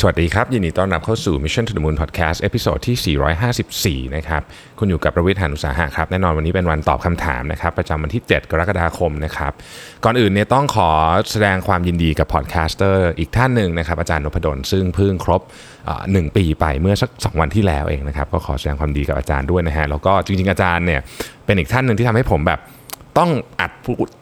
สวัสดีครับ ยินดีต้อนรับเข้าสู่ Mission to the Moon Podcast episode ที่ 454 นะครับ คุณอยู่กับรวิศ หาญอุตสาหะครับ แน่นอนวันนี้เป็นวันตอบคำถามนะครับ ประจำวันที่ 7 กรกฎาคมนะครับ ก่อนอื่นเนี่ยต้องขอแสดงความยินดีกับ podcaster อีกท่านหนึ่งนะครับ อาจารย์นพดลซึ่งเพิ่งครบหนึ่งปีไปเมื่อสัก 2 วันที่แล้วเองนะครับ ก็ขอแสดงความดีกับอาจารย์ด้วยนะฮะแล้วก็จริงๆอาจารย์เนี่ยเป็นอีกท่านหนึ่งที่ทำให้ผมแบบ ต้องอัด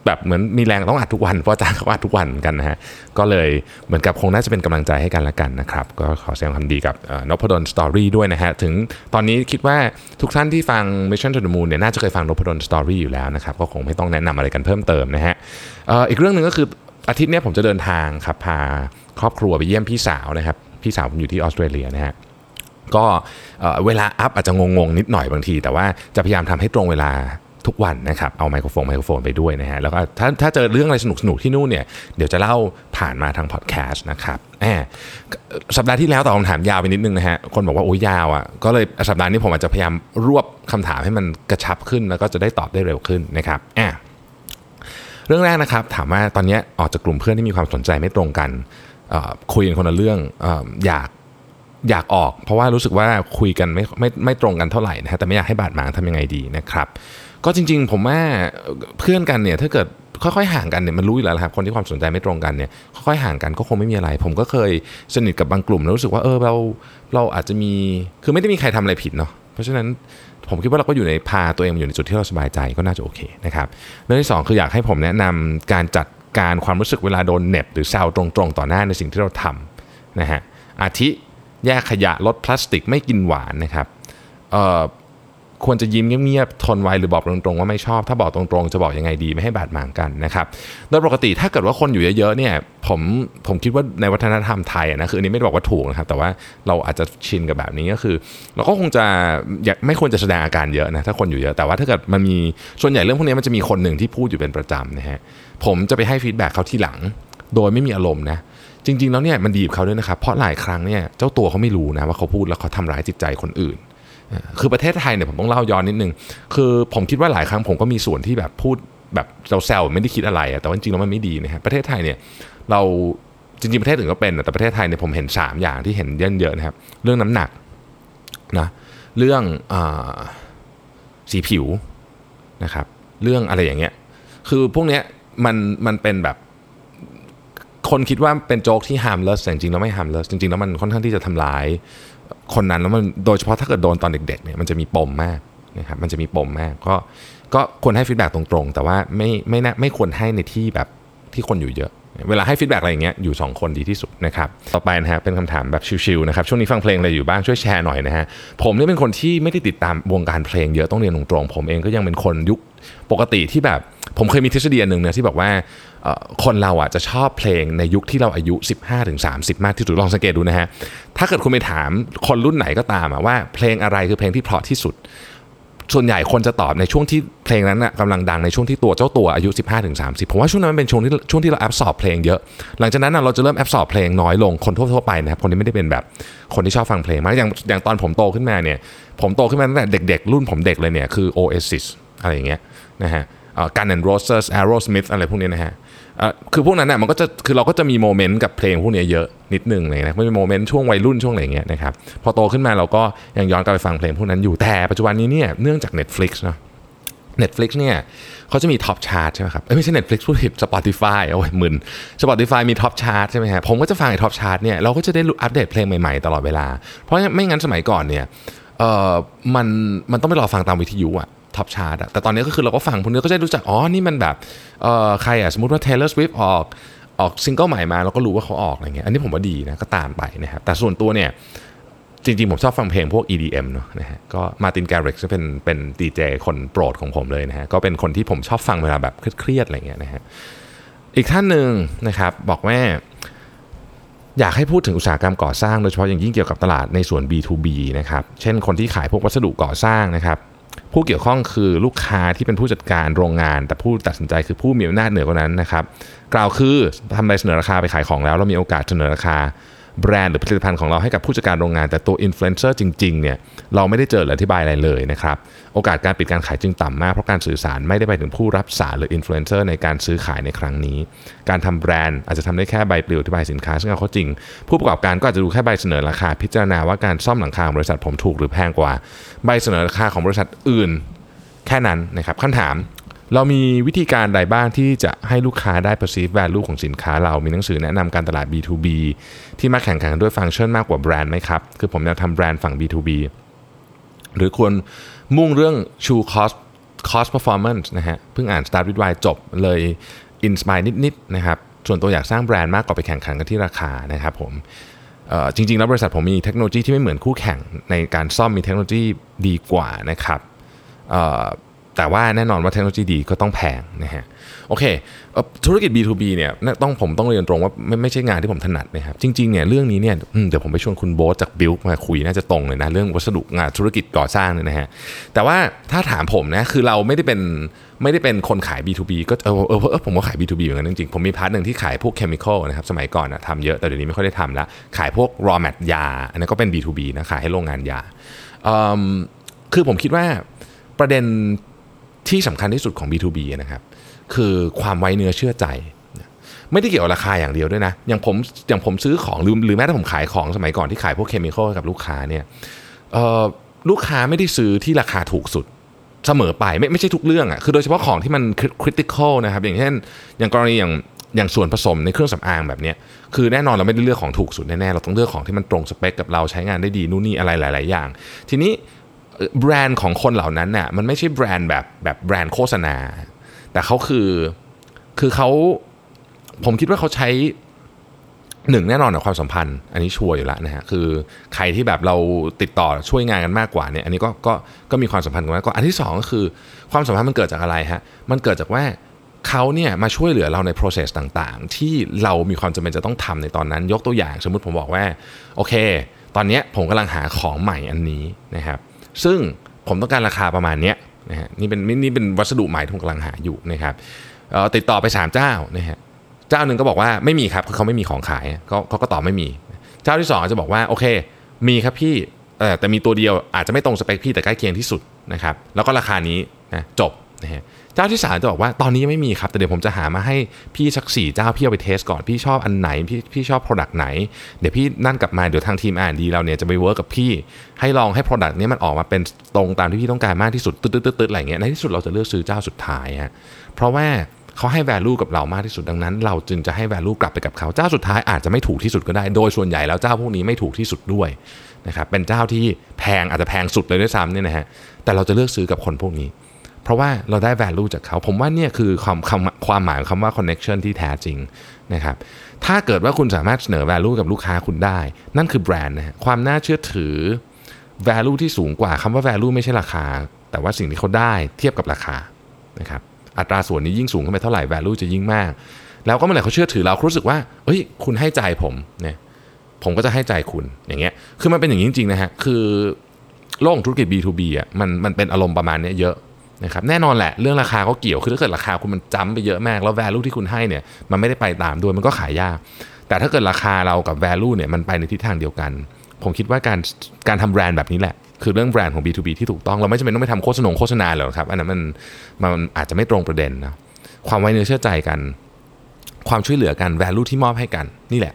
แบบเหมือนมีแรงต้องอัดทุกวันเพราะอาจารย์เขาอัดทุกวันกันนะฮะก็เลยเหมือนกับคงน่าจะเป็นกำลังใจให้กันละกันนะครับ ก็ขอแสดงความดีกับนพดลสตอรี่ด้วยนะฮะถึงตอนนี้คิดว่าทุกท่านที่ฟัง Mission to the Moon เนี่ยน่าจะเคยฟังนพดลสตอรี่อยู่แล้วนะครับก็คงไม่ต้องแนะนำอะไรกันเพิ่มเติมนะฮะอีกเรื่องหนึ่งก็คืออาทิตย์นี้ผมจะเดินทางครับพาครอบครัวไปเยี่ยมพี่สาวนะครับพี่สาวผมอยู่ที่ออสเตรเลียนะฮะก็เวลาอัพอาจจะงงๆนิดหน่อยบางที แต่ว่าจะพยายามทำให้ตรงเวลา ทุกวันนะครับ เอาไมโครโฟนไมโครโฟนไปด้วยนะฮะ แล้วก็ถ้าถ้าเจอเรื่องอะไรสนุกๆที่นู่นเนี่ย เดี๋ยวจะเล่าผ่านมาทางพอดแคสต์นะครับแหมสัปดาห์ที่แล้วตอบคำถามยาวไปนิดนึงนะฮะ คนบอกว่าโอ้ยยาวอะ ก็เลยสัปดาห์นี้ผมอาจจะพยายามรวบคำถามให้มันกระชับขึ้น แล้วก็จะได้ตอบได้เร็วขึ้นนะครับแหมเรื่องแรกนะครับ ถามว่าตอนนี้ออกจากกลุ่มเพื่อนที่มีความสนใจไม่ตรงกันคุยกันคนละเรื่องอออยากอยากออก เพราะว่ารู้สึกว่าคุยกันไม่ไม่ไม่ตรงกันเท่าไหร่นะฮะแต่ไม่อยากให้บาดหมางทำยังไงดีนะครับ ก็จริง ๆ ผมว่าเพื่อนกันเนี่ยถ้าเกิดค่อยๆห่างกันเนี่ยมันรู้อยู่แล้วครับคนที่ความสนใจไม่ตรงกันเนี่ยค่อยๆห่างกันก็คงไม่มีอะไร ผมก็เคยสนิทกับบางกลุ่มแล้วรู้สึกว่าเออเราเราอาจจะมีคือไม่ได้มีใครทำอะไรผิดเนาะเพราะฉะนั้นผมคิดว่าเราก็อยู่ในพาตัวเองอยู่ในจุดที่เราสบายใจก็น่าจะโอเคนะครับเรื่องที่สองคืออยากให้ผมแนะนำการจัดการความรู้สึกเวลาโดนเหน็บหรือแซวตรงๆ ต่อหน้าในสิ่งที่เราทำนะฮะอาทิแยกขยะลดพลาสติกไม่กินหวานนะครับเอ่อ ควรจะยิ้มเงียบๆทนไว้หรือบอกตรงๆว่าไม่ชอบ ถ้าบอกตรงๆจะบอกยังไงดีไม่ให้บาดหมางกันนะครับโดยปกติถ้าเกิดว่าคนอยู่เยอะๆเนี่ยผมผมคิดว่าในวัฒนธรรมไทยนะคืออันนี้ไม่ได้บอกว่าถูกนะครับแต่ว่าเราอาจจะชินกับแบบนี้ก็คือ เราก็คงจะไม่ควรจะแสดงอาการเยอะนะถ้าคนอยู่เยอะแต่ว่าถ้าเกิดมันมีส่วนใหญ่เรื่องพวกนี้มันจะมีคนหนึ่งที่พูดอยู่เป็นประจำนะฮะผมจะไปให้ฟีดแบ็กเขาที่หลัง โดยไม่มีอารมณ์นะจริงๆแล้วเนี่ยมันดีบเขาด้วยนะครับเพราะหลายครั้งเนี่ยเจ้าตัวเขาไม่รู้นะว่าเขาพูดแล้วเขาทำร้ายจิตใจคนอื่น คือประเทศไทยเนี่ยผมต้องเล่าย้อนนิดนึง คือผมคิดว่าหลายครั้งผมก็มีส่วนที่แบบพูดแบบเราแซวไม่ได้คิดอะไรอะแต่ว่าจริงแล้วมันไม่ดีนะฮะประเทศไทยเนี่ยเราจริงๆประเทศอื่นก็เป็นแต่ประเทศไทยเนี่ยผมเห็น 3 อย่างที่เห็นเยอะๆนะครับ เรื่องน้ำหนักนะเรื่องอสีผิวนะครับ เรื่องอะไรอย่างเงี้ยคือพวกเนี้ยมันมันเป็นแบบคนคิดว่าเป็นโจ๊กที่ harmless แต่จริงๆแล้วไม่ harmless จริงๆแล้วมันค่อนข้างที่จะทำร้าย คนนั้นแล้วมันโดยเฉพาะถ้าเกิดโดนตอนเด็กๆเนี่ยมันจะมีปมมากนะครับมันจะมีปมมากก็ก็ควรให้ฟีดแบ็กตรงๆ แต่ว่าไม่ไม่น่าไม่ควรให้ในที่แบบที่คนอยู่เยอะ เวลาให้ฟีดแบ็กอะไรอย่างเงี้ยอยู่ 2 คนดีที่สุดนะครับต่อไปนะฮะเป็นคำถามแบบชิวๆนะครับช่วงนี้ฟังเพลงอะไรอยู่บ้างช่วยแชร์หน่อยนะฮะผมเนี่ยเป็นคนที่ไม่ได้ติดตามวงการเพลงเยอะต้องเรียนตรงๆผมเองก็ยังเป็นคนยุคปกติที่แบบผมเคยมีทฤษฎีหนึ่งนะที่บอกว่า คนเราอะจะชอบเพลงในยุคที่เราอายุ 15-30 มากที่สุดลองสังเกตดูนะฮะ ถ้าเกิดคุณไปถามคนรุ่นไหนก็ตามว่าเพลงอะไรคือเพลงที่เพราะที่สุด ส่วนใหญ่คนจะตอบในช่วงที่เพลงนั้นน่ะกำลังดังในช่วงที่ตัวเจ้าตัวอายุ 15-30 ผมว่าช่วงนั้นมันเป็นช่วงที่ช่วงที่เรา absorb เพลงเยอะ หลังจากนั้นนะเราจะเริ่ม absorb เพลงน้อยลงคนทั่วๆไปนะครับคนที่ไม่ได้เป็นแบบคนที่ชอบฟังเพลงมากอย่างอย่างตอนผมโตขึ้นมาเนี่ยผมโตขึ้นมาตั้งแต่เด็ก ๆ รุ่นผมเด็กเลยเนี่ยคือ Oasis อะไรอย่างเงี้ยนะฮะ Guns N' Roses Aerosmith อะไรพวกนี้นะฮะคือพวกนั้นน่ะมันก็จะคือเราก็จะมี moment กับเพลงพวกนี้เยอะนิดนึงเลยนะไม่มี moment ช่วงวัยรุ่นช่วงอะไรเงี้ยนะครับพอโตขึ้นมาเราก็ยังย้อนกลับไปฟังเพลงพวกนั้นอยู่แต่ปัจจุบันนี้เนี่ยเนื่องจาก Netflix เนาะ Netflix เนี่ยเขาจะมี top chart ใช่ไหมครับไม่ใช่ Netflix พูดผิด Spotify โอ้ยมึน Spotify มี top chart ใช่ไหมฮะผมก็จะฟังไอ้ top chart เนี่ยเราก็จะได้อัปเดตเพลงใหม่ๆตลอดเวลา เพราะไม่งั้นสมัยก่อนเนี่ยเออมันมันต้องไปรอฟังตามวิทยุอะ top chart แต่ตอนนี้ก็คือเราก็ฟังพวกนี้ก็จะรู้จัก อ๋อ นี่มันแบบเออใครอะสมมติว่า Taylor Swift ออกออกซิงเกิลใหม่มาเราก็รู้ว่าเขาออกอะไรเงี้ย อันนี้ผมว่าดีนะ ก็ตามไปนะครับ แต่ส่วนตัวเนี่ย จริง ๆ ผมชอบฟังเพลงพวก EDM เนอะนะฮะ ก็ Martin Garrix เป็นเป็นดีเจคนโปรดของผมเลยนะฮะ ก็เป็นคนที่ผมชอบฟังเวลาแบบเครียดๆอะไรเงี้ยนะฮะ อีกท่านหนึ่งนะครับบอกว่าอยากให้พูดถึงอุตสาหกรรมก่อสร้างโดยเฉพาะอย่างยิ่งเกี่ยวกับตลาดในส่วน B2B นะครับ เช่นคนที่ขายพวกวัสดุก่อสร้างนะครับ ผู้เกี่ยวข้องคือลูกค้าที่เป็นผู้จัดการโรงงาน แต่ผู้ตัดสินใจคือผู้มีอำนาจเหนือกว่านั้นนะครับ กล่าวคือทำใบเสนอราคาไปขายของแล้ว เรามีโอกาสเสนอราคา แบรนด์หรือผลิตภัณฑ์ของเราให้กับผู้จัดการโรงงาน แต่ตัวอินฟลูเอนเซอร์จริงๆเนี่ยเราไม่ได้เจอหรืออธิบายอะไรเลยนะครับโอกาสการปิดการขายจึงต่ำมากเพราะการสื่อสารไม่ได้ไปถึงผู้รับสารหรืออินฟลูเอนเซอร์ในการซื้อขายในครั้งนี้ การทำแบรนด์อาจจะทำได้แค่ใบปลิวอธิบายสินค้า ซึ่งเอาเข้าจริง ผู้ประกอบการก็อาจจะดูแค่ใบเสนอราคาพิจารณาว่าการซ่อมหลังคาของบริษัทผมถูกหรือแพงกว่า ใบเสนอราคาของบริษัทอื่น แค่นั้นนะครับคำถาม เรามีวิธีการใดบ้างที่จะให้ลูกค้าได้ perceive value ของสินค้าเรา มีหนังสือแนะนำการตลาด B2B ที่มาแข่งขันด้วยฟังก์ชันมากกว่าแบรนด์ไหมครับ คือผมอยากทำแบรนด์ฝั่ง B2B หรือควรมุ่งเรื่อง True Cost Cost Performance นะฮะ เพิ่งอ่าน Start with Why จบเลยอินสปายนิดๆนะครับ ส่วนตัวอยากสร้างแบรนด์มากกว่าไปแข่งขันกันที่ราคานะครับผมจริงๆ แล้วบริษัทผมมีเทคโนโลยีที่ไม่เหมือนคู่แข่งในการซ่อมมีเทคโนโลยีดีกว่านะครับ แต่ว่าแน่นอนว่าเทคโนโลยีดีก็ต้องแพงนะฮะโอเคธุรกิจ B2B เนี่ยต้องผมต้องเรียนตรงว่าไม่ไม่ใช่งานที่ผมถนัดนะครับจริงๆเนี่ยเรื่องนี้เนี่ยเดี๋ยวผมไปชวนคุณโบ๊ทจาก Builk มาคุยน่าจะตรงเลยนะเรื่องวัสดุงานธุรกิจก่อสร้างเนี่ยนะฮะแต่ว่าถ้าถามผมนะคือเราไม่ได้เป็นไม่ได้เป็นคนขาย B2B ก็เออเออผมก็ขาย B2B เหมือนกันจริงๆผมมี part หนึ่งที่ขายพวก chemical นะครับสมัยก่อนนะทำเยอะแต่เดี๋ยวนี้ไม่ค่อยได้ทำแล้วขายพวก raw mat ยาอันนั้นก็เป็น B2B นะขายให้โรงงานยาคือผมคิดว่าประเด็น ที่สำคัญที่สุดของ B2B นะครับคือความไว้เนื้อเชื่อใจ ไม่ได้เกี่ยวกับราคาอย่างเดียวด้วยนะ อย่างผมอย่างผมซื้อของหรือหรือแม้แต่ผมขายของสมัยก่อนที่ขายพวกเคมีคอลกับลูกค้าเนี่ยลูกค้าไม่ได้ซื้อที่ราคาถูกสุดเสมอไปไม่ไม่ใช่ทุกเรื่องอะ่ะคือโดยเฉพาะของที่มันคริติคอลนะครับอย่างเช่นอย่างกรณีอย่างอย่างส่วนผสมในเครื่องสำอางแบบเนี้ยคือแน่นอนเราไม่ได้เลือกของถูกสุดแน่ๆเราต้องเลือกของที่มันตรงสเปคกับเราใช้งานได้ดีนู่นนี่อะไรหลาย ๆ อย่าง ทีนี้ แบรนด์ของคนเหล่านั้นน่ะมันไม่ใช่แบรนด์แบบแบบแบรนด์โฆษณา แต่เขาคือคือเขาผมคิดว่าเขาใช้หนึ่งแน่นอนกับความสัมพันธ์ อันนี้ชัวร์อยู่แล้วนะฮะคือใครที่แบบเราติดต่อช่วยงานกันมากกว่าเนี่ยอันนี้ก็ก็ก็มีความสัมพันธ์กันมากกว่าอันที่สองก็คือความสัมพันธ์มันเกิดจากอะไรฮะมันเกิดจากว่าเขาเนี่ยมาช่วยเหลือเราใน process ต่างๆ ที่เรามีความจำเป็นจะต้องทำในตอนนั้น ยกตัวอย่างสมมุติผมบอกว่าโอเค ตอนนี้ผมกำลังหาของใหม่อันนี้นะครับ ซึ่งผมต้องการราคาประมาณนี้นะฮะนี่เป็นนี่เป็นวัสดุใหม่ที่ผมกำลังหาอยู่นะครับติดต่อไป 3 เจ้านะฮะเจ้าหนึ่งก็บอกว่าไม่มีครับคือเขาไม่มีของขายเขาเขาก็ตอบไม่มี เจ้าที่2อาจจะบอกว่าโอเค มีครับพี่แต่มีตัวเดียวอาจจะไม่ตรงสเปคพี่แต่ใกล้เคียงที่สุดนะครับแล้วก็ราคานี้นะจบนะฮะ เจ้าที่สามจะบอกว่าตอนนี้ยังไม่มีครับ แต่เดี๋ยวผมจะหามาให้พี่สักสี่เจ้าพี่เอาไปเทสก่อนพี่ชอบอันไหนพี่พี่ชอบ Product ไหน เดี๋ยวพี่นั่นกลับมาเดี๋ยวทางทีมอ่านดีเราเนี่ยจะไปเวิร์กกับพี่ ให้ลองให้ Product นี้มันออกมาเป็นตรงตามที่พี่ต้องการมากที่สุดตึ๊ดตึ๊ดตึ๊ดตึ๊ดอะไรเงี้ยในที่สุดเราจะเลือกซื้อเจ้าสุดท้ายฮะเพราะว่าเขาให้ value กับเรามากที่สุดดังนั้น เราจึงจะให้ value กลับไปกับเขาเจ้าสุดท้ายอาจจะไม่ถูกที่สุดก็ได้ โดยส่วนใหญ่แล้วเจ้าพวกนี้ไม่ถูกที่สุดด้วยนะครับเป็นเจ้าที่แพงอาจจะแพงสุดเลยด้วยซ้ำเนี่ยนะฮะแต่เราจะเลือกซื้อกับคนพวกนี้ เพราะว่าเราได้ value จากเขา ผมว่าเนี่ยคือความคำความหมายของคำว่า connection ที่แท้จริงนะครับถ้าเกิดว่าคุณสามารถเสนอ value กับลูกค้าคุณได้ นั่นคือแบรนด์นะ ความน่าเชื่อถือ value ที่สูงกว่าคำว่า value ไม่ใช่ราคา แต่ว่าสิ่งที่เขาได้เทียบกับราคานะครับอัตราส่วนนี้ยิ่งสูงขึ้นไปเท่าไหร่ value จะยิ่งมาก แล้วก็เมื่อไหร่เขาเชื่อถือเรารู้สึกว่าเอ้ยคุณให้ใจผมเนี่ยผมก็จะให้ใจคุณอย่างเงี้ยคือมันเป็นอย่างนี้จริงๆนะฮะคือโลกธุรกิจ B2B อะมันมันเป็นอารมณ์ประมาณนี้เยอะ นะครับแน่นอนแหละเรื่องราคาก็เกี่ยว คือถ้าเกิดราคาคุณมันจ้ำไปเยอะมาก แล้ว value ที่คุณให้เนี่ยมันไม่ได้ไปตามด้วยมันก็ขายยาก แต่ถ้าเกิดราคาเรากับ value เนี่ยมันไปในทิศทางเดียวกัน ผมคิดว่าการการทำแบรนด์แบบนี้แหละ คือเรื่องแบรนด์ของ B2B ที่ถูกต้องเราไม่จำเป็นต้องไปทำโฆษณาโฆษณาหรอกครับอันนั้นมันมันอาจจะไม่ตรงประเด็นนะความไว้เนื้อเชื่อใจกัน ความช่วยเหลือกัน value ที่มอบให้กันนี่แหละ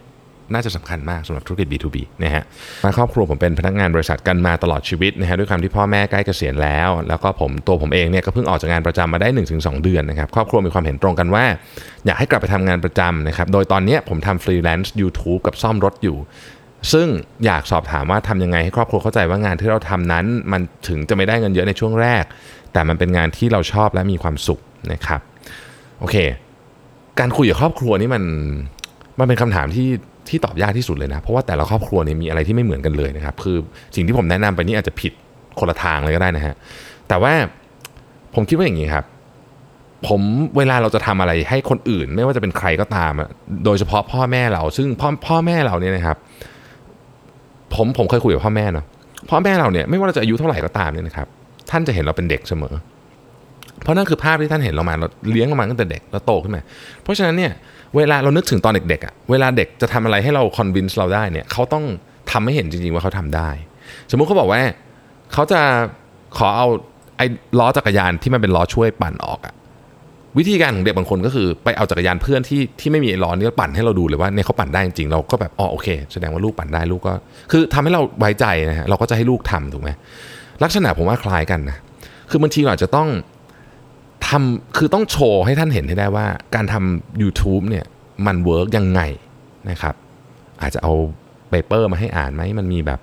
น่าจะสำคัญมากสำหรับธุรกิจ B2B นะฮะมาครอบครัวผมเป็นพนักงานบริษัทกันมาตลอดชีวิตนะฮะด้วยความที่พ่อแม่ใกล้เกษียณแล้ว แล้วก็ผมตัวผมเองเนี่ยก็เพิ่งออกจากงานประจำมาได้ 1-2 เดือนนะครับครอบครัวมีความเห็นตรงกันว่า อยากให้กลับไปทำงานประจำนะครับโดยตอนนี้ผมทำฟรีแลนซ์ YouTube กับซ่อมรถอยู่ซึ่งอยากสอบถามว่าทำยังไงให้ครอบครัวเข้าใจว่างานที่เราทำนั้น มันถึงจะไม่ได้เงินเยอะในช่วงแรก แต่มันเป็นงานที่เราชอบและมีความสุขนะครับโอเค การคุยกับครอบครัวนี่มันมันเป็นคำถามที่ ที่ตอบยากที่สุดเลยนะ เพราะว่าแต่ละครอบครัวเนี่ยมีอะไรที่ไม่เหมือนกันเลยนะครับ คือสิ่งที่ผมแนะนำไปนี่อาจจะผิดคนละทางเลยก็ได้นะฮะ แต่ว่าผมคิดว่าอย่างนี้ครับ ผมเวลาเราจะทำอะไรให้คนอื่น ไม่ว่าจะเป็นใครก็ตาม โดยเฉพาะพ่อแม่เรา ซึ่งพ่อพ่อแม่เราเนี่ยนะครับ ผมผมเคยคุยกับพ่อแม่เนาะ พ่อแม่เราเนี่ยไม่ว่าเราจะอายุเท่าไหร่ก็ตามเนี่ยนะครับ ท่านจะเห็นเราเป็นเด็กเสมอ เพราะนั่นคือภาพที่ท่านเห็นเรามาเราเลี้ยงเรามาตั้งแต่เด็กแล้วโตขึ้นมา เพราะฉะนั้นเนี่ยเวลาเรานึกถึงตอนเด็กๆอะเวลาเด็กจะทำอะไรให้เราคอนวินส์เราได้เนี่ยเขาต้องทำให้เห็นจริงๆว่าเขาทำได้ สมมุติเขาบอกว่าเขาจะขอเอาไอ้ล้อจักรยานที่มันเป็นล้อช่วยปั่นออกอะวิธีการของเด็กบางคนก็คือไปเอาจักรยานเพื่อนที่ที่ไม่มีล้อนี้แล้วปั่นให้เราดูเลยว่าเนี่ยเขาปั่นได้จริงเราก็แบบอ๋อโอเค แสดงว่าลูกปั่นได้ลูกก็ คือทำให้เราไว้ใจนะฮะเราก็จะให้ลูกทำถูกไหมลักษณะผมว่าคล้ายกันนะคือบางทีเราจะต้อง ทำคือต้องโชว์ให้ท่านเห็นให้ได้ว่า การทำ YouTube เนี่ยมัน work ยังไงนะครับ อาจจะเอา paper มาให้อ่านไหมมันมีแบบ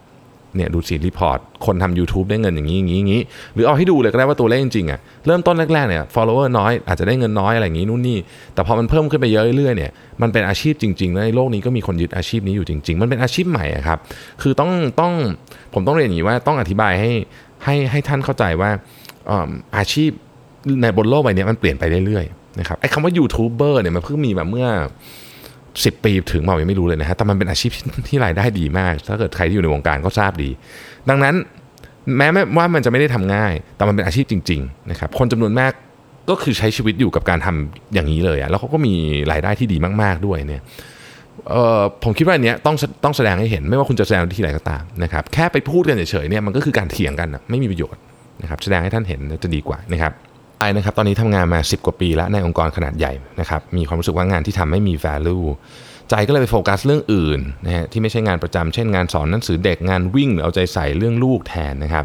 เนี่ยดูสิ report คนทำ YouTube ได้เงินอย่างนี้อย่างนี้อย่างนี้ หรือเอาให้ดูเลยก็ได้ว่าตัวเลขจริงๆอะ่ะเริ่มต้นแรกๆเนี่ย follower น้อยอาจจะได้เงินน้อยอะไรอย่างนี้นู่นนี่ แต่พอมันเพิ่มขึ้นไปเยอะเรื่อยๆเนี่ยมันเป็นอาชีพจริงๆในโลกนี้ก็มีคนยึดอาชีพนี้อยู่จริง ๆ มันเป็นอาชีพใหม่อะครับคือต้องต้องผมต้องเรียนอย่างนี้ว่าต้องอธิบายให้ให้ให้ท่านเข้าใจว่าอ่าอาชีพ ในบนโลกใบนี้มันเปลี่ยนไปเรื่อยๆนะครับไอ้คำว่ายูทูบเบอร์เนี่ยมันเพิ่งมีมาเมื่อ 10 ปีถึงเมายังไม่รู้เลยนะฮะแต่มันเป็นอาชีพที่รายได้ดีมาก ถ้าเกิดใครที่อยู่ในวงการก็ทราบดี ดังนั้นแม้ว่ามันจะไม่ได้ทำง่าย แต่มันเป็นอาชีพจริงๆนะครับคนจำนวนมากก็คือใช้ชีวิตอยู่กับการทำอย่างนี้เลยอะแล้วเขาก็มีรายได้ที่ดีมากๆด้วยเนี่ยผมคิดว่าอันเนี้ยต้องต้องแสดงให้เห็นไม่ว่าคุณจะแสดงที่ไหนก็ตามนะครับแค่ไปพูดกันเฉยๆเนี่ยมันก็คือการเถียงกันนะไม่มีประโยชน์นะครับแสดงให้ท่านเห็นจะดีกว่านะครับ ไอนะครับตอนนี้ทำงานมา 10 กว่าปีแล้วในองค์กรขนาดใหญ่นะครับมีความรู้สึกว่างานที่ทำไม่มี value ใจก็เลยไปโฟกัสเรื่องอื่นนะฮะที่ไม่ใช่งานประจำเช่นงานสอนหนังสือเด็กงานวิ่งหรือเอาใจใส่เรื่องลูกแทนนะครับ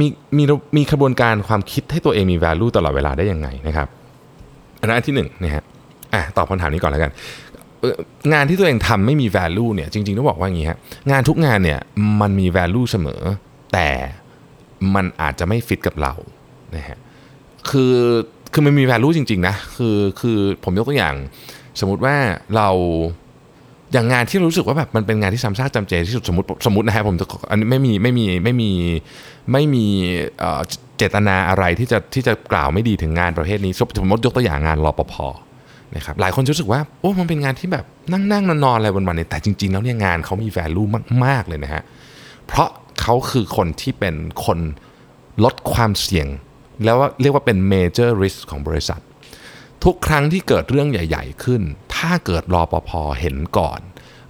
มีมีมีกระบวนการความคิดให้ตัวเองมี value ตลอดเวลาได้ยังไงนะครับอันนั้นที่หนึ่งนะฮะอะตอบคำถามนี้ก่อนแล้วกันงานที่ตัวเองทำไม่มี value เนี่ยจริงๆต้องบอกว่าอย่างนี้ฮะงานทุกงานเนี่ยมันมี value เสมอ แต่มันอาจจะไม่ฟิตกับเรานะฮะ คือคือมันมี value จริงๆนะคือคือผมยกตัวอย่าง สมมติว่าเราอย่างงานที่รู้สึกว่าแบบมันเป็นงานที่ซ้ำซากจำเจที่สุดสมมติสมมตินะฮะผมอันนี้ไม่มีไม่มีไม่มีไม่มีเจตนาอะไรที่จะที่จะกล่าวไม่ดีถึงงานประเภทนี้สมมติยกตัวอย่างงานรอปภนะครับหลายคนรู้สึกว่าโอ้มันเป็นงานที่แบบนั่งนั่งนอนนอนอะไรวันๆเนี่ยแต่จริง ๆ แล้วเนี่ยงานเขามีแวลูมาก ๆ เลยนะฮะเพราะเขาคือคนที่เป็นคนลดความเสี่ยง แล้วเรียกว่าเป็น major risk ของบริษัท ทุกครั้งที่เกิดเรื่องใหญ่ ๆ ขึ้น ถ้าเกิดรอปภเห็นก่อน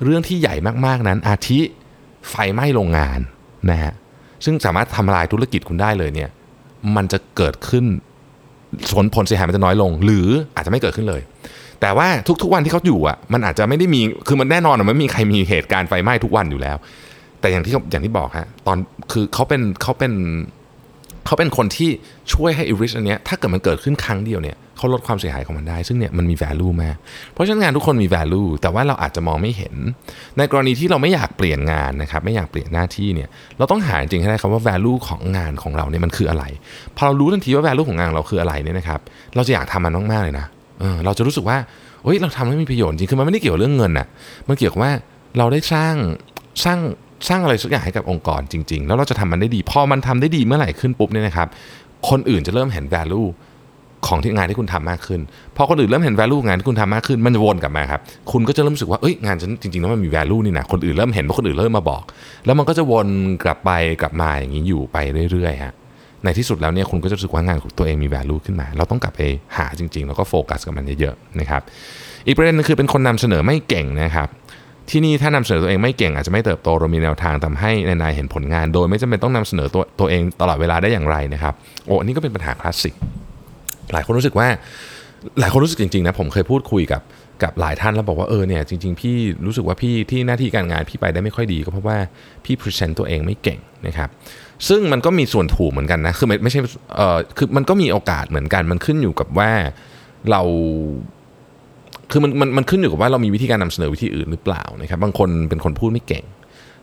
เรื่องที่ใหญ่มากๆนั้นอาทิไฟไหม้โรงงานนะฮะซึ่งสามารถทำลายธุรกิจคุณได้เลยเนี่ยมันจะเกิดขึ้นผลผลเสียหายมันจะน้อยลง หรืออาจจะไม่เกิดขึ้นเลย แต่ว่าทุกๆวันที่เขาอยู่อะมันอาจจะไม่ได้มีคือมันแน่นอนมันไม่มีใครมีเหตุการณ์ไฟไหม้ทุกวันอยู่แล้ว แต่อย่างที่อย่างที่บอกฮะตอนคือเขาเป็นเขาเป็น เขาเป็นคนที่ช่วยให้อิริสอันเนี้ยถ้าเกิดมันเกิดขึ้นครั้งเดียวเนี่ยเขาลดความเสียหายของมันได้ ซึ่งเนี่ยมันมี value มาก เพราะฉะนั้นงานทุกคนมี value แต่ว่าเราอาจจะมองไม่เห็น ในกรณีที่เราไม่อยากเปลี่ยนงานนะครับไม่อยากเปลี่ยนหน้าที่เนี่ยเราต้องหาจริงให้ได้ครับว่า value ของงานของเราเนี่ยมันคืออะไร พอเรารู้ทันทีว่า value ของงานเราคืออะไรเนี่ยนะครับเราจะอยากทำมันมากๆเลยนะเออเราจะรู้สึกว่าเฮ้ยเราทำให้มีประโยชน์จริงคือมันไม่ได้เกี่ยวเรื่องเงินอะมันเกี่ยวกับว่าเราได้สร้างสร้าง สร้างอะไรสักอย่างให้กับองค์กรจริง ๆ แล้วเราจะทำมันได้ดี พอมันทำได้ดีเมื่อไหร่ขึ้นปุ๊บเนี่ยนะครับ คนอื่นจะเริ่มเห็น value ของที่งานที่คุณทำมากขึ้น พอคนอื่นเริ่มเห็น value งานที่คุณทำมากขึ้น มันจะวนกลับมาครับ คุณก็จะเริ่มรู้สึกว่า เอ้ย งานฉันจริงๆแล้วมันมี value นี่นะ คนอื่นเริ่มเห็นว่าคนอื่นเริ่มมาบอก แล้วมันก็จะวนกลับไปกลับมาอย่างนี้อยู่ไปเรื่อยๆฮะ ในที่สุดแล้วเนี่ยคุณก็จะรู้สึกว่างานของตัวเองมี value ขึ้นมา เราต้องกลับไปหาจริง ๆ แล้วก็โฟกัสกับมันเยอะๆนะครับ อีกประเด็นนึงคือเป็นคนนำเสนอไม่เก่งนะครับ ที่นี่ถ้านำเสนอตัวเองไม่เก่งอาจจะไม่เติบโตเรามีแนวทางทำให้นายเห็นผลงาน โดยไม่จำเป็นต้องนำเสนอตัวตัวเองตลอดเวลาได้อย่างไรนะครับโอ้นนี้ก็เป็นปัญหาคลาสสิกหลายคนรู้สึกว่าหลายคนรู้สึกจริงๆนะผมเคยพูดคุยกับกับหลายท่านแล้วบอกว่าเออเนี่ยจริงๆพี่รู้สึกว่าพี่ที่หน้าที่การงานพี่ไปได้ไม่ค่อยดีก็เพราะว่าพี่พรีเซนต์ตัวเองไม่เก่งนะครับซึ่งมันก็มีส่วนถูกเหมือนกันนะคือไม่ไม่ใช่เออคือมันก็มีโอกาสเหมือนกันมันขึ้นอยู่กับว่าเรา คือมันมันมันขึ้นอยู่กับว่าเรามีวิธีการนำเสนอวิธีอื่นหรือเปล่านะครับบางคนเป็นคนพูดไม่เก่ง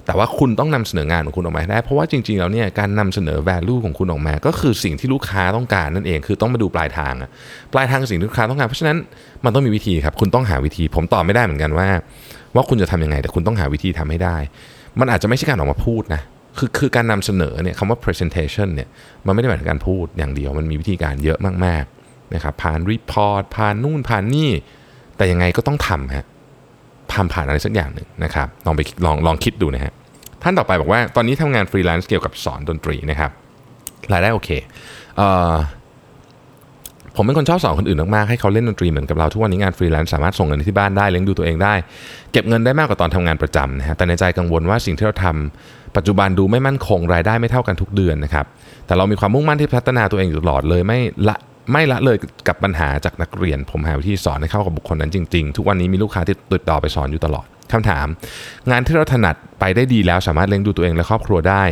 แต่ว่าคุณต้องนำเสนองานของคุณออกมาได้ เพราะว่าจริงๆแล้วเนี่ยการนำเสนอ value ของคุณออกมา ก็คือสิ่งที่ลูกค้าต้องการนั่นเองคือต้องมาดูปลายทางอะปลายทางสิ่งที่ลูกค้าต้องการเพราะฉะนั้นมันต้องมีวิธีครับคุณต้องหาวิธี ผมตอบไม่ได้เหมือนกันว่า ว่าคุณจะทำยังไง แต่คุณต้องหาวิธีทำให้ได้ มันอาจจะไม่ใช่การออกมาพูดนะคือคือการนำเสนอเนี่ยคำว่า presentation เนี่ยมันไม่ได้หมายถึงการพูดอย่างเดียว มันมีวิธีการเยอะมากๆนะครับผ่าน report ผ่านนู่นผ่านนี่ แต่ยังไงก็ต้องทำฮะทำผ่านอะไรสักอย่างหนึ่งนะครับ ลองไปลองลองคิดดูนะฮะ ท่านต่อไปบอกว่าตอนนี้ทำงานฟรีแลนซ์เกี่ยวกับสอนดนตรีนะครับ รายได้โอเคเออผมเป็นคนชอบสอนคนอื่นมากๆให้เขาเล่นดนตรีเหมือนกับเราทุกวันนี้งานฟรีแลนซ์สามารถส่งเงินที่บ้านได้เลี้ยงดูตัวเองได้ เก็บเงินได้มากกว่าตอนทำงานประจำนะฮะแต่ในใจกังวลว่าสิ่งที่เราทำปัจจุบันดูไม่มั่นคงรายได้ไม่เท่ากันทุกเดือนนะครับแต่เรามีความมุ่งมั่นที่พัฒนาตัวเองอยู่ตลอดเลยไม่ละ ไม่ละเลยกับปัญหาจากนักเรียน ผมหาวิธีสอนให้เข้ากับบุคคลนั้นจริง ๆ ทุกวันนี้มีลูกค้าที่ติดต่อไปสอนอยู่ตลอดคำถาม งานที่เราถนัดไปได้ดีแล้วสามารถเลี้ยงดูตัวเองและครอบครัวได้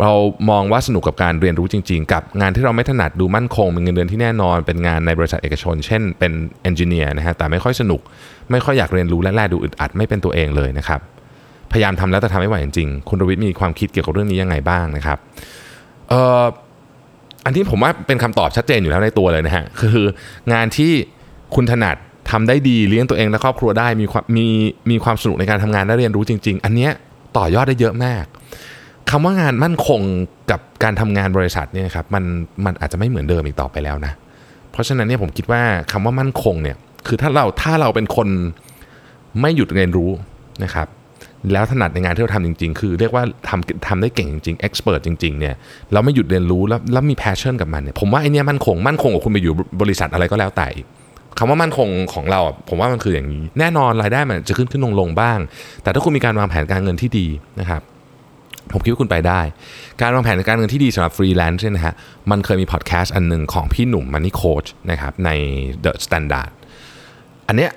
เรามองว่าสนุกกับการเรียนรู้จริง ๆ กับงานที่เราไม่ถนัดดูมั่นคงเป็นเงินเดือนที่แน่นอน เป็นงานในบริษัทเอกชน เช่น เป็นเอนจิเนียร์นะฮะแต่ไม่ค่อยสนุก ไม่ค่อยอยากเรียนรู้และแลดูอึดอัดไม่เป็นตัวเองเลยนะครับพยายามทำแล้วแต่ทำไม่ไหวจริงๆคุณรวิทย์มีความคิดเกี่ยวกับเรื่องนี้ยังไงบ้างนะครับเอ่อ อันที่ผมว่าเป็นคำตอบชัดเจนอยู่แล้วในตัวเลยนะฮะคืองานที่คุณถนัดทำได้ดีเลี้ยงตัวเองและครอบครัวได้มีความมีมีความสนุกในการทำงานและเรียนรู้จริง ๆ อันเนี้ยต่อยอดได้เยอะมากคำว่างานมั่นคงกับการทำงานบริษัทเนี่ยครับมันมันอาจจะไม่เหมือนเดิมอีกต่อไปแล้วนะ เพราะฉะนั้นเนี่ยผมคิดว่าคำว่ามั่นคงเนี่ยคือถ้าเราถ้าเราเป็นคนไม่หยุดเรียนรู้นะครับ แล้วถนัดในงานที่เราทำจริง ๆ คือเรียกว่าทำทำได้เก่งจริงๆ expert จริงๆเนี่ยเราไม่หยุดเรียนรู้แล้วแล้วมี passion กับมันเนี่ยผมว่าไอเนี้ยมั่นคงมั่นคงกว่าคุณไปอยู่บริษัทอะไรก็แล้วแต่คำว่ามั่นคงของเราอะผมว่ามันคืออย่างนี้ แน่นอนรายได้มันจะขึ้นขึ้นลงลงบ้าง แต่ถ้าคุณมีการวางแผนการเงินที่ดีนะครับผมคิดว่าคุณไปได้ การวางแผนการเงินที่ดีสำหรับฟรีแลนซ์เนี่ยนะฮะมันเคยมีพอดแคสต์อันหนึ่งของพี่หนุ่ม Money Coach นะครับใน The Standard อันเนี้ย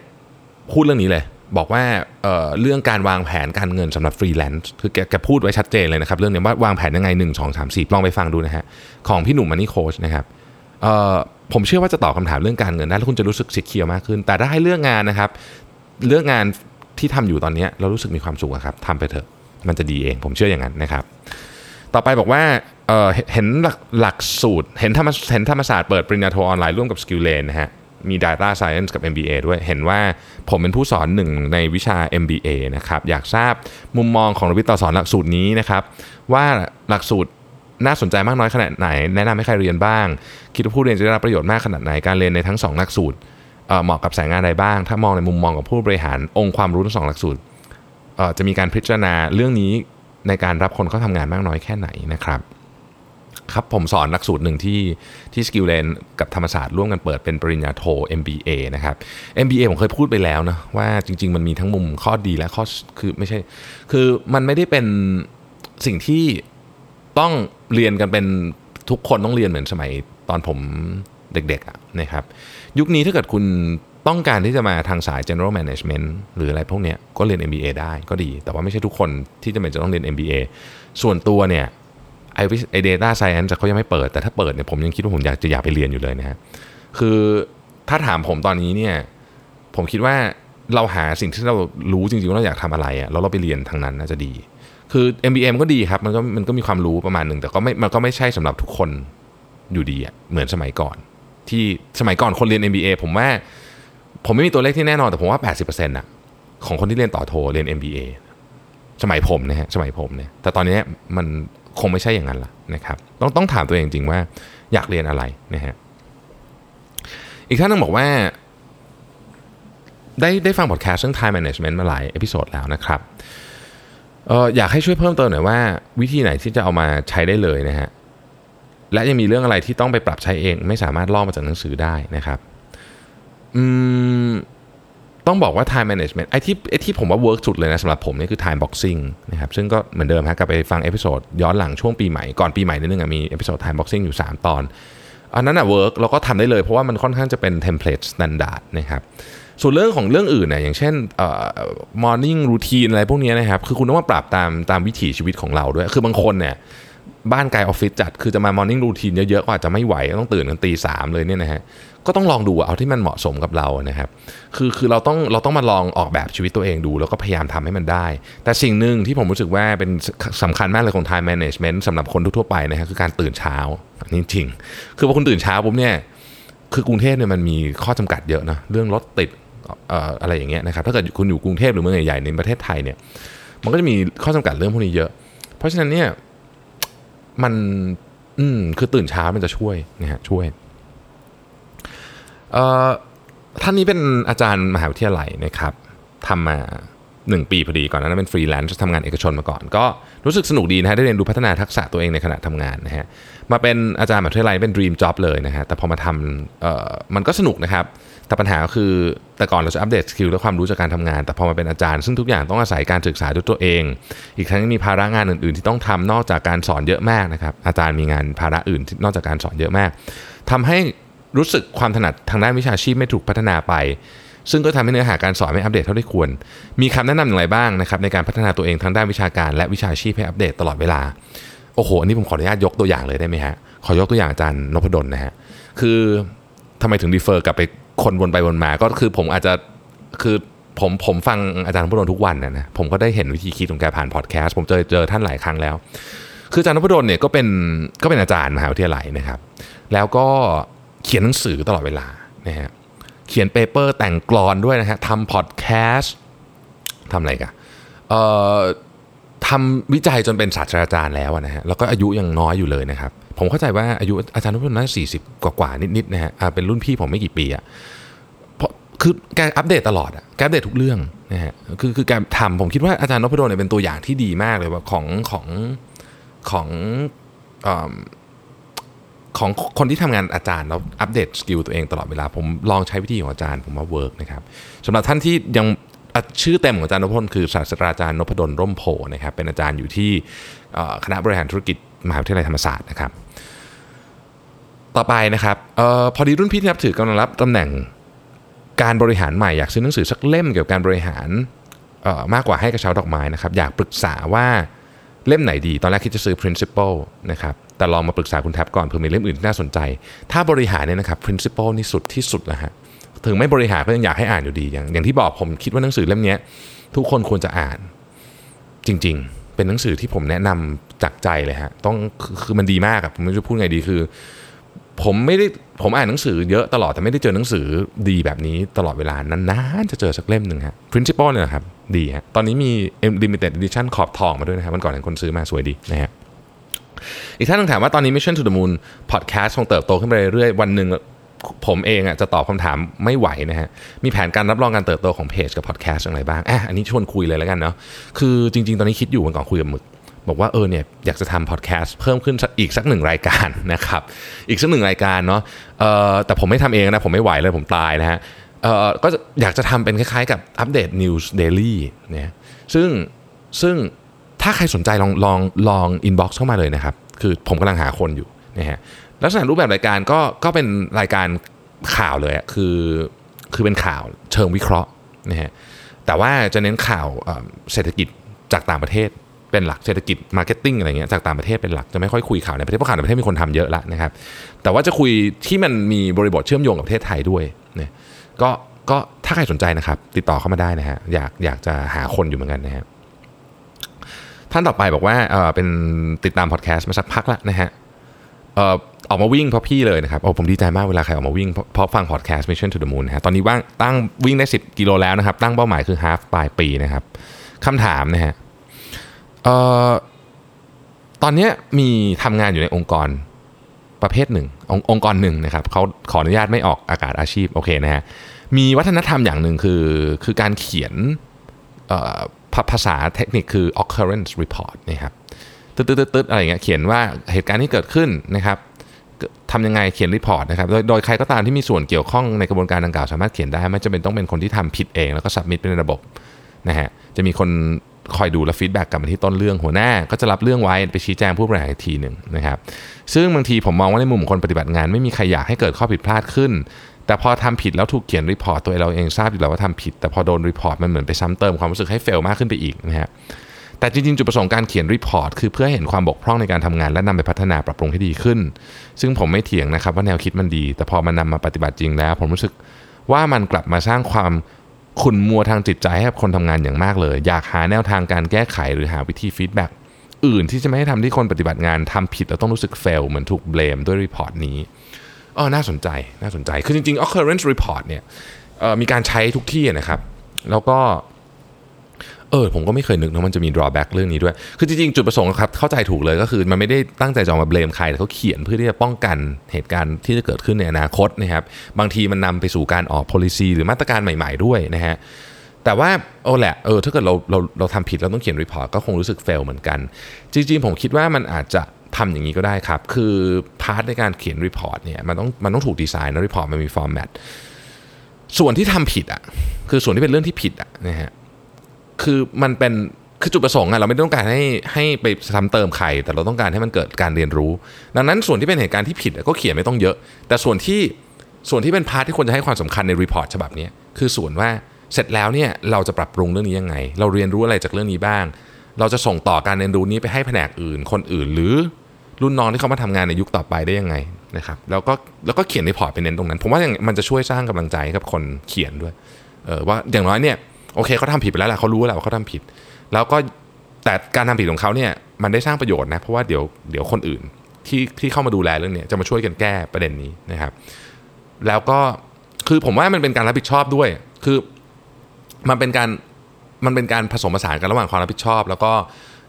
พูดเรื่องนี้เลย บอกว่าเรื่องการวางแผนการเงินสำหรับฟรีแลนซ์คือแกแกพูดไว้ชัดเจนเลยนะครับ เรื่องนี้ว่าวางแผนยังไง 1 2 3 4 ลองไปฟังดูนะฮะของพี่หนุ่ม Money Coach นะครับผมเชื่อว่าจะตอบคำถามเรื่องการเงินได้แล้วคุณจะรู้สึก secure มากขึ้น แต่ถ้าให้เรื่องงานนะครับ เรื่องงานที่ทำอยู่ตอนนี้เรารู้สึกมีความสุขครับทำไปเถอะมันจะดีเอง ผมเชื่ออย่างนั้นนะครับ ต่อไปบอกว่าเเห็นหลักหลักสูตร เห็นธรรมเห็นธรรมศาสตร์เปิดปริญญาโทออนไลน์ร่วมกับ Skill Lane นะฮะ มี Data Science กับ MBA ด้วย เห็นว่าผมเป็นผู้สอนหนึ่งในวิชา MBA นะครับ อยากทราบมุมมองของรวิทย์ต่อสอนหลักสูตรนี้นะครับ ว่าหลักสูตรน่าสนใจมากน้อยขนาดไหน แนะนำให้ใครเรียนบ้าง คิดว่าผู้เรียนจะได้รับประโยชน์มากขนาดไหน การเรียนในทั้ง 2 หลักสูตรเหมาะกับสายงานใดบ้าง ถ้ามองในมุมมองของผู้บริหารองค์ความรู้ทั้งสองหลักสูตรจะมีการพิจารณาเรื่องนี้ในการรับคนเข้าทำงานมากน้อยแค่ไหนนะครับ ครับผมสอนหลักสูตรหนึ่งที่ที่ SkillLane กับธรรมศาสตร์ร่วมกันเปิดเป็นปริญญาโท MBA นะครับ MBA ผมเคยพูดไปแล้วนะว่าจริง ๆ มันมีทั้งมุมข้อดีและข้อคือไม่ใช่ คือมันไม่ได้เป็นสิ่งที่ต้องเรียนกันเป็นทุกคนต้องเรียนเหมือนสมัยตอนผมเด็กๆนะครับ ยุคนี้ถ้าเกิดคุณต้องการที่จะมาทางสาย general management หรืออะไรพวกนี้ก็เรียน MBA ได้ก็ดี แต่ว่าไม่ใช่ทุกคนที่จะเป็นจะต้องเรียน MBA ส่วนตัวเนี่ย ไอวิไอเดต้าไซเอนซ์เขายังไม่เปิด แต่ถ้าเปิดเนี่ยผมยังคิดว่าผมอยากจะอยากไปเรียนอยู่เลยนะฮะคือถ้าถามผมตอนนี้เนี่ยผมคิดว่าเราหาสิ่งที่เรารู้จริงๆว่าเราอยากทำอะไรอะแล้วเราไปเรียนทางนั้นน่าจะดี คือ MBA มันก็ดีครับมันก็มันก็มีความรู้ประมาณหนึ่งแต่ก็ไม่มันก็ไม่ใช่สำหรับทุกคนอยู่ดีอะเหมือนสมัยก่อน ที่สมัยก่อนคนเรียน MBA ผมว่าผมไม่มีตัวเลขที่แน่นอนแต่ผมว่า 80%อะของคนที่เรียนต่อโทเรียน MBA สมัยผมนะฮะสมัยผมเนี่ยแต่ตอนนี้มัน คงไม่ใช่อย่างนั้นละนะครับต้องต้องถามตัวเองจริงว่าอยากเรียนอะไรนะฮะอีกท่านนึงบอกว่าได้ได้ฟังพอดแคสต์เรื่อง time management มาหลาย episode แล้วนะครับเอออยากให้ช่วยเพิ่มเติมหน่อยว่า วิธีไหนที่จะเอามาใช้ได้เลยนะฮะและยังมีเรื่องอะไรที่ต้องไปปรับใช้เอง ไม่สามารถลอกมาจากหนังสือได้นะครับอืม ต้องบอกว่า time management ไอ้ที่ไอ้ที่ผมว่า work สุดเลยนะสำหรับผมนี่คือ time boxing นะครับซึ่งก็เหมือนเดิมฮะกลับไปฟัง episode ย้อนหลังช่วงปีใหม่ ก่อนปีใหม่นิดนึงมี episode time boxing อยู่ 3 ตอน อันนั้นอะ work เราก็ทำได้เลยเพราะว่ามันค่อนข้างจะเป็น template standard นะครับส่วนเรื่องของเรื่องอื่นเนี่ยอย่างเช่นเอ่อ morning routine อะไรพวกนี้นะครับคือคุณต้องมาปรับตามตามวิถีชีวิตของเราด้วย คือบางคนเนี่ยบ้านไกลออฟฟิศจัด คือจะมา morning routine เยอะๆก็อาจจะไม่ไหว ต้องตื่นกันตีสามเลยเนี่ยนะฮะ ก็ต้องลองดูเอาที่มันเหมาะสมกับเรานะครับ คือคือเราต้องเราต้องมาลองออกแบบชีวิตตัวเองดู แล้วก็พยายามทำให้มันได้ แต่สิ่งหนึ่งที่ผมรู้สึกว่าเป็นสำคัญมากเลยของ time management สำหรับคนทั่วไปนะฮะคือการตื่นเช้าอันนี้จริง คือพอคุณตื่นเช้าปุ๊บเนี่ยคือกรุงเทพเนี่ยมันมีข้อจำกัดเยอะนะเรื่องรถติดอะไรอย่างเงี้ยนะครับถ้าเกิดคุณอยู่กรุงเทพหรือเมืองใหญ่ๆในประเทศไทยเนี่ยมันก็จะมีข้อจำกัดเรื่องพวกนี้เยอะ เพราะฉะนั้นเนี่ยมันอืมคือตื่นเช้ามันจะช่วยนะฮะช่วย ท่านนี้เป็นอาจารย์มหาวิทยาลัยนะครับทำมา1ปีพอดีก่อนนั้นเป็นฟรีแลนซ์ทำงานเอกชนมาก่อน ก็รู้สึกสนุกดีนะฮะได้เรียนรู้พัฒนาทักษะตัวเองในขณะทำงานนะฮะมาเป็นอาจารย์มหาวิทยาลัยเป็น dream job เลยนะฮะแต่พอมาทำมันก็สนุกนะครับแต่ปัญหาก็คือแต่ก่อนเราจะอัปเดต skill และความรู้จากการทำงาน แต่พอมาเป็นอาจารย์ซึ่งทุกอย่างต้องอาศัยการศึกษาด้วยตัวเอง อีกทั้งมีภาระงานอื่น ๆ ที่ต้องทำนอกจากการสอนเยอะมากนะครับอาจารย์มีงานภาระอื่นนอกจากการสอนเยอะมากทำให้ รู้สึกความถนัดทางด้านวิชาชีพไม่ถูกพัฒนาไป ซึ่งก็ทำให้เนื้อหาการสอนไม่อัปเดตเท่าที่ควร มีคำแนะนำอย่างไรบ้างนะครับในการพัฒนาตัวเองทางด้านวิชาการ และวิชาชีพให้อัปเดตตลอดเวลา โอ้โห อันนี้ผมขออนุญาตยกตัวอย่างเลยได้ไหมฮะ ขอยกตัวอย่างอาจารย์นพดลนะฮะ คือทำไมถึง refer กลับไปคนวนไปวนมา ก็คือผมอาจจะคือผมผมฟังอาจารย์นพดลทุกวันนะนะผมก็ได้เห็นวิธีคิดของแกผ่านพอดแคสต์ผมเจอเจอท่านหลายครั้งแล้ว คืออาจารย์นพดลเนี่ยก็เป็นก็เป็นอาจารย์มหาวิทยาลัยนะครับ แล้วก็ เขียนหนังสือตลอดเวลานะฮะเขียน paper แต่งกลอนด้วยนะฮะทำพอดแคสต์ทำอะไรกันเอ่อทำวิจัยจนเป็นศาสตราจารย์แล้วนะฮะแล้วก็อายุยังน้อยอยู่เลยนะครับ ผมเข้าใจว่าอายุอาจารย์นพดลน่าสี่สิบกว่าๆนิดๆนะฮะอ่าเป็นรุ่นพี่ผมไม่กี่ปีอะเพราะคือแกอัปเดตตลอดอะแกอัปเดตทุกเรื่องนะฮะคือคือแกทำผมคิดว่าอาจารย์นพดลเนี่ยเป็นตัวอย่างที่ดีมากเลยว่าของของของเอิ่ม ของคนที่ทำงานอาจารย์แล้วอัปเดต skill ตัวเองตลอดเวลา ผมลองใช้วิธีของอาจารย์ผมว่า work นะครับสำหรับท่านที่ยังชื่อเต็มของอาจารย์นพดลคือศาสตราจารย์นพดลร่มโพนะครับเป็นอาจารย์อยู่ที่คณะบริหารธุรกิจมหาวิทยาลัยธรรมศาสตร์นะครับ ต่อไปนะครับออพอดีรุ่นพี่ที่นับถือกำลังรับตำแหน่งการบริหารใหม่อยากซื้อหนังสือสักเล่มเกี่ยวกับการบริหารออมากกว่าให้กระเช้าดอกไม้นะครับ อยากปรึกษาว่า เล่มไหนดี ตอนแรกคิดจะซื้อ principle นะครับ แต่ลองมาปรึกษาคุณแท็บก่อนเผื่อมีเล่มอื่นที่น่าสนใจ ถ้าบริหารเนี่ยนะครับ principle นี่สุดที่สุดแล้วฮะ ถึงไม่บริหารก็ยังอยากให้อ่านอยู่ดี อย่างอย่างที่บอกผมคิดว่าหนังสือเล่มนี้ทุกคนควรจะอ่าน จริง ๆ เป็นหนังสือที่ผมแนะนำจากใจเลยฮะ ต้องคือคือมันดีมากอะผมไม่รู้จะพูดไงดีคือ ผมไม่ได้ผมอ่านหนังสือเยอะตลอดแต่ไม่ได้เจอหนังสือดีแบบนี้ตลอดเวลานานๆจะเจอสักเล่มหนึ่งฮะ principle เนี่ยครับดีฮะตอนนี้มี limited edition ขอบทองมาด้วยนะครับวันก่อนเห็นคนซื้อมาสวยดีนะฮะอีกท่านนึงถามว่าตอนนี้ Mission to the Moon podcast คงเติบโตขึ้นไปเรื่อยๆวันหนึ่งผมเองอะจะตอบคำถามไม่ไหวนะฮะ มีแผนการรับรองการเติบโตของเพจกับพอดแคสต์อย่างไรบ้างอะอันนี้ชวนคุยเลยแล้วกันเนาะคือจริง ๆ ตอนนี้คิดอยู่วันก่อนคุยกับหมึก บอกว่าเออเนี่ยอยากจะทำพอดแคสต์เพิ่มขึ้นอีกสักหนึ่งรายการนะครับอีกสักหนึ่งรายการเนาะเออแต่ผมไม่ทำเองนะผมไม่ไหวเลยผมตายนะฮะเออก็อยากจะทำเป็นคล้ายๆกับอัปเดต News Daily เนี่ยซึ่งซึ่งถ้าใครสนใจลองลองลองอินบ็อกซ์เข้ามาเลยนะครับ คือผมกำลังหาคนอยู่นะฮะลักษณะรูปแบบรายการก็ก็เป็นรายการข่าวเลยอะคือคือเป็นข่าวเชิงวิเคราะห์นะฮะแต่ว่าจะเน้นข่าวเศรษฐกิจจากต่างประเทศ เป็นหลักเศรษฐกิจ marketing อะไรเงี้ยจากต่างประเทศเป็นหลักจะไม่ค่อยคุยข่าวในประเทศเพราะข่าวในประเทศมีคนทำเยอะละนะครับแต่ว่าจะคุยที่มันมีบริบทเชื่อมโยงกับประเทศไทยด้วยเนี่ยก็ก็ถ้าใครสนใจนะครับ ติดต่อเข้ามาได้นะฮะอยากอยากจะหาคนอยู่เหมือนกันนะฮะท่านต่อไปบอกว่าเออเป็นติดตามพอดแคสต์มาสักพักแล้วนะฮะเออออกมาวิ่งเพราะพี่เลยนะครับโอ้ผมดีใจมากเวลาใครออกมาวิ่งเพราะเพราะฟัง podcast Mission to the Moon นะฮะตอนนี้ว่างตั้งวิ่งได้ 10 กิโลแล้วนะครับ ตั้งเป้าหมายคือ half ปลายปีนะครับคำถามนะฮะ เอ่อตอนนี้มีทำงานอยู่ในองค์กรประเภทหนึ่งององค์กรหนึ่งนะครับเขาขออนุญาตไม่ออกอากาศอาชีพโอเคนะฮะมีวัฒนธรรมอย่างหนึ่งคือคือการเขียนภาษาเทคนิคคือ occurrence report นะครับตึ๊ดตึ๊ดตึ๊ดอะไรเงี้ยเขียนว่าเหตุการณ์ที่เกิดขึ้นนะครับทำยังไงเขียน report นะครับโดยโดยใครก็ตามที่มีส่วนเกี่ยวข้องในกระบวนการดังกล่าวสามารถเขียนได้ไม่จำเป็นต้องเป็นคนที่ทำผิดเองแล้วก็ submit เป็นระบบนะฮะจะมีคน คอยดูและ feedback กลับมาที่ต้นเรื่องหัวหน้า ก็จะรับเรื่องไว้ไปชี้แจงผู้บริหารอีกทีหนึ่งนะครับซึ่งบางทีผมมองว่าในมุมของคนปฏิบัติงานไม่มีใครอยากให้เกิดข้อผิดพลาดขึ้น แต่พอทำผิดแล้วถูกเขียน report ตัวเราเองทราบอยู่แล้วว่าทำผิด แต่พอโดน report มันเหมือนไปซ้ำเติมความรู้สึกให้ fail มากขึ้นไปอีกนะฮะแต่จริงๆ จุดประสงค์การเขียน report คือเพื่อเห็นความบกพร่องในการทำงานและนำไปพัฒนาปรับปรุงให้ดีขึ้น ซึ่งผมไม่เถียงนะครับว่าแนวคิดมันดี แต่พอมันนำมาปฏิบัติจริงแล้ว ผมรู้สึกว่ามันกลับมาสร้างความ ขุ่นมัวทางจิตใจให้กับคนทำงานอย่างมากเลย อยากหาแนวทางการแก้ไขหรือหาวิธี feedback อื่นที่จะไม่ให้ทำให้คนปฏิบัติงานทำผิดแล้วต้องรู้สึก fail เหมือนถูก blame ด้วย report นี้อ๋อน่าสนใจน่าสนใจ คือจริงๆ occurrence report เนี่ยมีการใช้ทุกที่นะครับ แล้วก็ เออผมก็ไม่เคยนึกนะมันจะมี drawback เรื่องนี้ด้วย คือจริงๆ จุดประสงค์ครับเข้าใจถูกเลยก็คือ มันไม่ได้ตั้งใจจะเอามา blame ใครแต่เขาเขียนเพื่อที่จะป้องกันเหตุการณ์ที่จะเกิดขึ้นในอนาคตนะครับบางทีมันนำไปสู่การออก policy หรือมาตรการใหม่ ๆ ด้วยนะฮะแต่ว่าโอ้แหละเออถ้าเกิดเราเราเราทำผิดเราต้องเขียน report ก็คงรู้สึก fail เหมือนกัน จริงๆ ผมคิดว่ามันอาจจะทำอย่างนี้ก็ได้ครับ คือ part ในการเขียน report เนี่ยมันต้องมันต้องถูกดีไซน์นะ report มันมี format ส่วนที่ทำผิดอะคือส่วนที่เป็นเรื่องที่ผิดอะนะฮะ คือมันเป็นคือจุดประสงค์อะเราไม่ต้องการให้ให้ไปซ้ำเติมใคร แต่เราต้องการให้มันเกิดการเรียนรู้ ดังนั้นส่วนที่เป็นเหตุการณ์ที่ผิดก็เขียนไม่ต้องเยอะ แต่ส่วนที่ส่วนที่เป็น part ที่ควรจะให้ความสำคัญใน report ฉบับนี้คือส่วนว่าเสร็จแล้วเนี่ยเราจะปรับปรุงเรื่องนี้ยังไง เราเรียนรู้อะไรจากเรื่องนี้บ้าง เราจะส่งต่อการเรียนรู้นี้ไปให้แผนกอื่น คนอื่น หรือรุ่นน้องที่เขามาทำงานในยุคต่อไปได้ยังไงนะครับแล้วก็แล้วก็เขียนรีพอร์ตไปเน้นตรงนั้น ผมว่าอย่างมันจะช่วยสร้างกำลังใจให้กับคนเขียนด้วยเออว่าอย่างน้อยเนี่ย โอเคเขาทำผิดไปแล้วแหละเขารู้แล้วว่าเขาทำผิด แล้วก็แต่การทำผิดของเขาเนี่ยมันได้สร้างประโยชน์นะเพราะว่าเดี๋ยวเดี๋ยวคนอื่นที่ที่เข้ามาดูแลเรื่องเนี้ยจะมาช่วยกันแก้ประเด็นนี้นะครับ แล้วก็คือผมว่ามันเป็นการรับผิดชอบด้วย คือมันเป็นการมันเป็นการผสมผสานกันระหว่างความรับผิดชอบ แล้วก็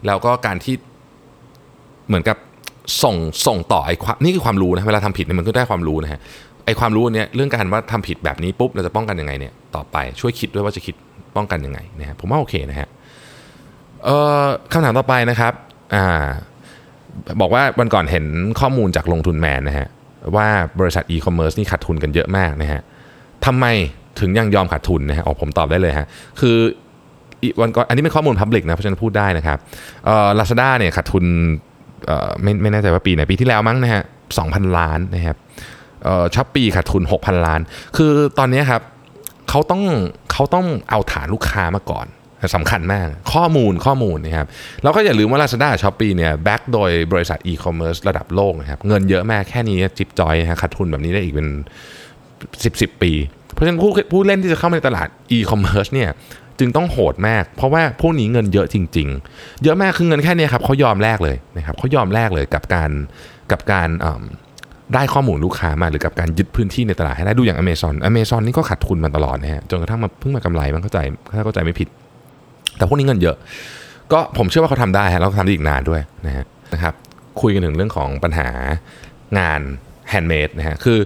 แล้วก็การที่เหมือนกับส่งส่งต่อไอ้ความนี่คือความรู้นะเวลาทำผิดเนี่ยมันก็ได้ความรู้นะฮะไอ้ความรู้เนี่ยเรื่องการว่าทำผิดแบบนี้ปุ๊บเราจะป้องกันยังไงเนี่ยต่อไปช่วยคิดด้วยว่าจะคิด ป้องกันยังไงนะฮะผมว่าโอเคนะฮะคำถามต่อไปนะครับอบอกว่าวันก่อนเห็นข้อมูลจากลงทุนแมนนะฮะว่าบริษัทอีคอมเมิร์ซนี่ขาดทุนกันเยอะมากนะฮะทำไมถึงยังยอมขาดทุนนะฮะออผมตอบได้เลยฮะคือวันก่อนอันนี้เป็นข้อมูล public นะเพราะฉะนั้นพูดได้นะครับลาซาด้าเนี่ยขาดทุนไม่ไม่แน่ใจว่าปีไหนปีที่แล้วมั้งนะฮะสองพันล้านนะครับ Shopee ขาดทุน 6,000 ล้าน คือตอนนี้ครับเขาต้อง เขาต้องเอาฐานลูกค้ามาก่อนสำคัญมาก ข้อมูลข้อมูลนะครับแล้วก็อย่าลืมว่า Lazada Shopee เนี่ย back โดยบริษัทอีคอมเมิร์ซระดับโลกนะครับเงินเยอะมากแค่นี้จิ๊บจ๊อยนะฮะขาดทุนแบบนี้ได้อีกเป็น 10 10 ปี เพราะฉะนั้นผู้ผู้เล่นที่จะเข้ามาในตลาดอีคอมเมิร์ซเนี่ยจึงต้องโหดมาก เพราะว่าพวกนี้เงินเยอะจริง ๆ เยอะมากคือเงินแค่นี้ครับเขายอมแลกเลยนะครับเขายอมแลกเลยกับการกับการ ได้ข้อมูลลูกค้ามาหรือกับการยึดพื้นที่ในตลาดให้ได้ดูอย่างอเมซอนอเมซอนนี่ก็ขาดทุนมาตลอดนะฮะจนกระทั่งมาเพิ่งมากำไรมันเข้าใจถ้าเข้าใจไม่ผิด แต่พวกนี้เงินเยอะ ก็ผมเชื่อว่าเขาทำได้ฮะแล้วทำได้อีกนานด้วยนะฮะนะครับคุยกันถึงเรื่องของปัญหางาน handmade นะฮะคือ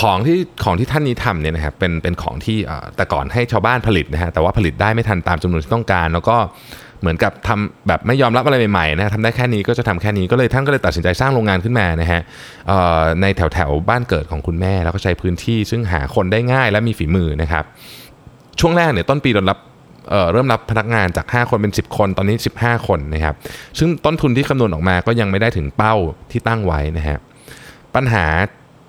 ของที่ของที่ท่านนี้ทำเนี่ยนะครับเป็นเป็นของที่แต่ก่อนให้ชาวบ้านผลิตนะฮะแต่ว่าผลิตได้ไม่ทันตามจำนวนที่ต้องการ แล้วก็ เหมือนกับทำแบบไม่ยอมรับอะไรใหม่ๆนะทำได้แค่นี้ก็จะทำแค่นี้ก็เลยท่านก็เลยตัดสินใจสร้างโรงงานขึ้นมานะฮะในแถวแถวบ้านเกิดของคุณแม่ แล้วก็ใช้พื้นที่ซึ่งหาคนได้ง่ายและมีฝีมือนะครับ ช่วงแรกเนี่ยต้นปีเรารับเริ่มรับพนักงานจาก 5 คนเป็น 10 คนตอนนี้ 15 คนนะครับ ซึ่งต้นทุนที่คำนวณออกมาก็ยังไม่ได้ถึงเป้าที่ตั้งไว้นะฮะปัญหา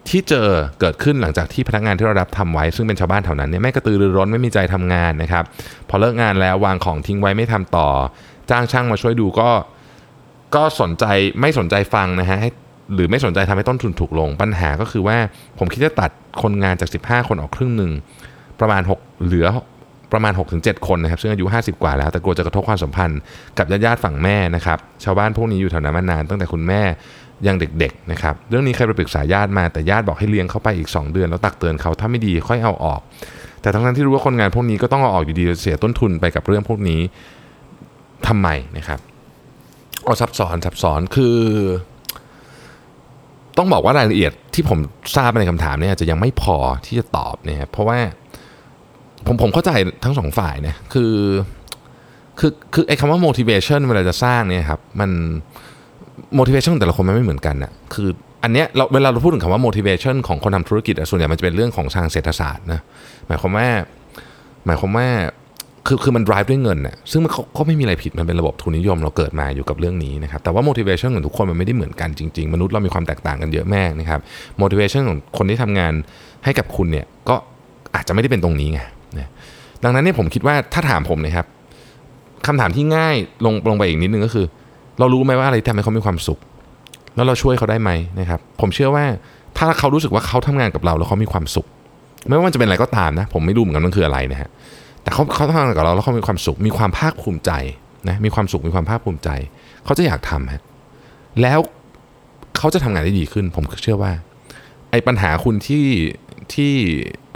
ที่เจอเกิดขึ้นหลังจากที่พนักงานที่เรารับทำไว้ ซึ่งเป็นชาวบ้านแถวนั้นเนี่ยไม่กระตือรือร้นไม่มีใจทำงานนะครับ พอเลิกงานแล้ววางของทิ้งไว้ไม่ทำต่อ จ้างช่างมาช่วยดูก็ ก็สนใจไม่สนใจฟังนะฮะให้หรือไม่สนใจทำให้ต้นทุนถูกลง ปัญหาก็คือว่าผมคิดจะตัดคนงานจาก 15 คนออกครึ่งหนึ่งประมาณ 6 เหลือ ประมาณ 6-7 คนนะครับ ซึ่งอายุ 50 กว่าแล้วแต่กลัวจะกระทบความสัมพันธ์กับญาติๆฝั่งแม่นะครับ ชาวบ้านพวกนี้อยู่แถวนั้นมานานตั้งแต่คุณแม่ยังเด็กๆนะครับ เรื่องนี้เคยไปปรึกษาญาติมาแต่ญาติบอกให้เลี้ยงเข้าไปอีก 2 เดือน แล้วตักเตือนเขาถ้าไม่ดีค่อยเอาออก แต่ทั้งนั้นที่รู้ว่าคนงานพวกนี้ก็ต้องเอาออกอยู่ดีเสียต้นทุนไปกับเรื่องพวกนี้ทำไมนะครับเอาซับซ้อนซับซ้อนคือ ต้องบอกว่ารายละเอียดที่ผมทราบในคำถามเนี่ยจะยังไม่พอที่จะตอบเนี่ยเพราะว่า ผมผมเข้าใจทั้งสองฝ่ายนะคือคือคือไอ้คำว่า motivation เวลาจะสร้างเนี่ยครับมัน motivation แต่ละคนมันไม่เหมือนกันอะคืออันเนี้ยเราเวลาเราพูดถึงคำว่า motivation ของคนทำธุรกิจส่วนใหญ่มันจะเป็นเรื่องของทางเศรษฐศาสตร์นะหมายความว่าหมายความว่าคือคือมัน drive ด้วยเงินน่ะซึ่งมันเขาก็ไม่มีอะไรผิดมันเป็นระบบทุนนิยมเราเกิดมาอยู่กับเรื่องนี้นะครับแต่ว่า motivation ของทุกคนมันไม่ได้เหมือนกันจริง ๆ มนุษย์เรามีความแตกต่างกันเยอะมากนะครับ motivation ของคนที่ทำงานให้กับคุณเนี่ยก็อาจจะไม่ได้เป็นตรงนี้ไง ดังนั้นเนี่ยผมคิดว่าถ้าถามผมนะครับคำถามที่ง่ายลงลงไปอีกนิดนึงก็คือ เรารู้ไหมว่าอะไรทำให้เขามีความสุข แล้วเราช่วยเขาได้ไหมนะครับ ผมเชื่อว่าถ้าเขารู้สึกว่าเขาทำงานกับเราแล้วเขามีความสุข ไม่ว่ามันจะเป็นอะไรก็ตามนะ ผมไม่รู้เหมือนกันมันคืออะไรนะฮะแต่เขาเขาทำงานกับเราแล้วเขามีความสุข มีความภาคภูมิใจนะมีความสุขมีความภาคภูมิใจ เขาจะอยากทำฮะแล้วเขาจะทำงานได้ดีขึ้น ผมเชื่อว่า ไอ้ปัญหาคุณที่ ที่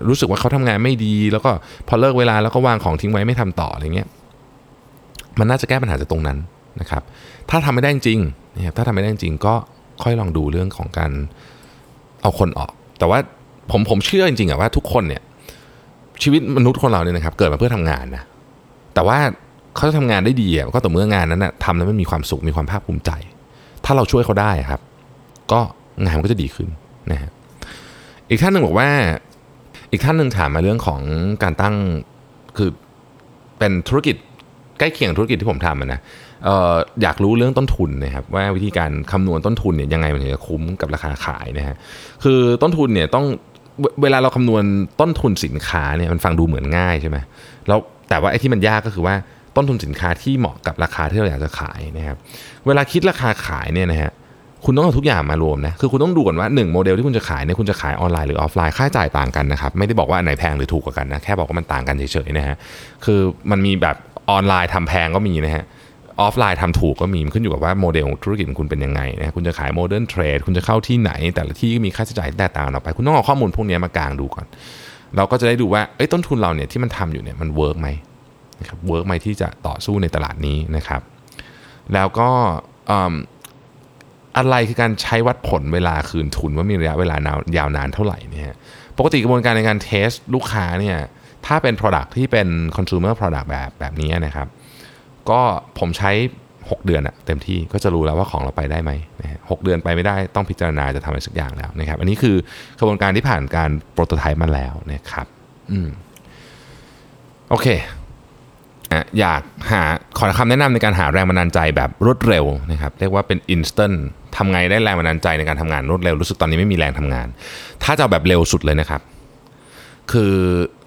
รู้สึกว่าเขาทำงานไม่ดี แล้วก็พอเลิกเวลาแล้วก็วางของทิ้งไว้ไม่ทำต่ออะไรเงี้ยมันน่าจะแก้ปัญหาจากตรงนั้นนะครับ ถ้าทำไม่ได้จริงนะครับถ้าทำไม่ได้จริงก็ค่อยลองดูเรื่องของการเอาคนออก แต่ว่าผมผมเชื่อจริงๆอะว่าทุกคนเนี่ยชีวิตมนุษย์คนเราเนี่ยนะครับเกิดมาเพื่อทำงานนะแต่ว่าเขาจะทำงานได้ดีอะก็ต่อเมื่องานนั้นนะทำแล้วมันมีความสุขมีความภาคภูมิใจ ถ้าเราช่วยเขาได้ครับ ก็งานมันก็จะดีขึ้นนะฮะ อีกท่านหนึ่งบอกว่า อีกท่านหนึ่งถามมาเรื่องของการตั้งคือเป็นธุรกิจใกล้เคียงธุรกิจที่ผมทำนะอออยากรู้เรื่องต้นทุนนะครับว่าวิธีการคำนวณต้นทุนเนี่ยยังไงมันถึงจะคุ้มกับราคาขายนะฮะคือต้นทุนเนี่ยต้องเวลาเราคำนวณต้นทุนสินค้าเนี่ยมันฟังดูเหมือนง่ายใช่ไหมแล้วแต่ว่าไอ้ที่มันยากก็คือว่าต้นทุนสินค้าที่เหมาะกับราคาที่เราอยากจะขายนะครับ เวลาคิดราคาขายเนี่ยนะฮะ คุณต้องเอาทุกอย่างมารวมนะ คือคุณต้องดูก่อนว่า 1 โมเดลที่คุณจะขายเนี่ยคุณจะขายออนไลน์หรือออฟไลน์ค่าใช้จ่ายต่างกันนะครับ ไม่ได้บอกว่าอันไหนแพงหรือถูกกว่ากันนะ แค่บอกว่ามันต่างกันเฉยๆนะฮะ คือมันมีแบบออนไลน์ทำแพงก็มีนะฮะ ออฟไลน์ทำถูกก็มีขึ้นอยู่กับว่าโมเดลธุรกิจของคุณเป็นยังไงนะ คุณจะขาย modern trade คุณจะเข้าที่ไหน แต่ละที่มีค่าใช้จ่ายแตกต่างออกไป คุณต้องเอาข้อมูลพวกนี้มากางดูก่อน เราก็จะได้ดูว่าต้นทุนเราเนี่ยที่มันทำอยู่เนี่ยมัน work ไหมนะครับ work ไหมที่จะต่อสู้ในตลาดนี้นะครับ แล้วก็ อะไรคือการใช้วัดผลเวลาคืนทุนว่ามีระยะเวลายาวนานเท่าไหร่เนี่ยปกติกระบวนการในการ test ลูกค้าเนี่ยถ้าเป็น Product ที่เป็น consumer product แบบแบบนี้นะครับ ก็ผมใช้ 6 เดือนอะเต็มที่ก็จะรู้แล้วว่าของเราไปได้ไหมนะหกเดือนไปไม่ได้ต้องพิจารณาจะทำอะไรสักอย่างแล้วนะครับ อันนี้คือกระบวนการที่ผ่านการโปรโตไทป์มาแล้วนะครับ อืมโอเค อยากหาขอคำแนะนำในการหาแรงบันดาลใจแบบรวดเร็วนะครับเรียกว่าเป็น instant ทำไงได้แรงบันดาลใจในการทำงานรวดเร็วรู้สึกตอนนี้ไม่มีแรงทำงาน ถ้าจะแบบเร็วสุดเลยนะครับ คือ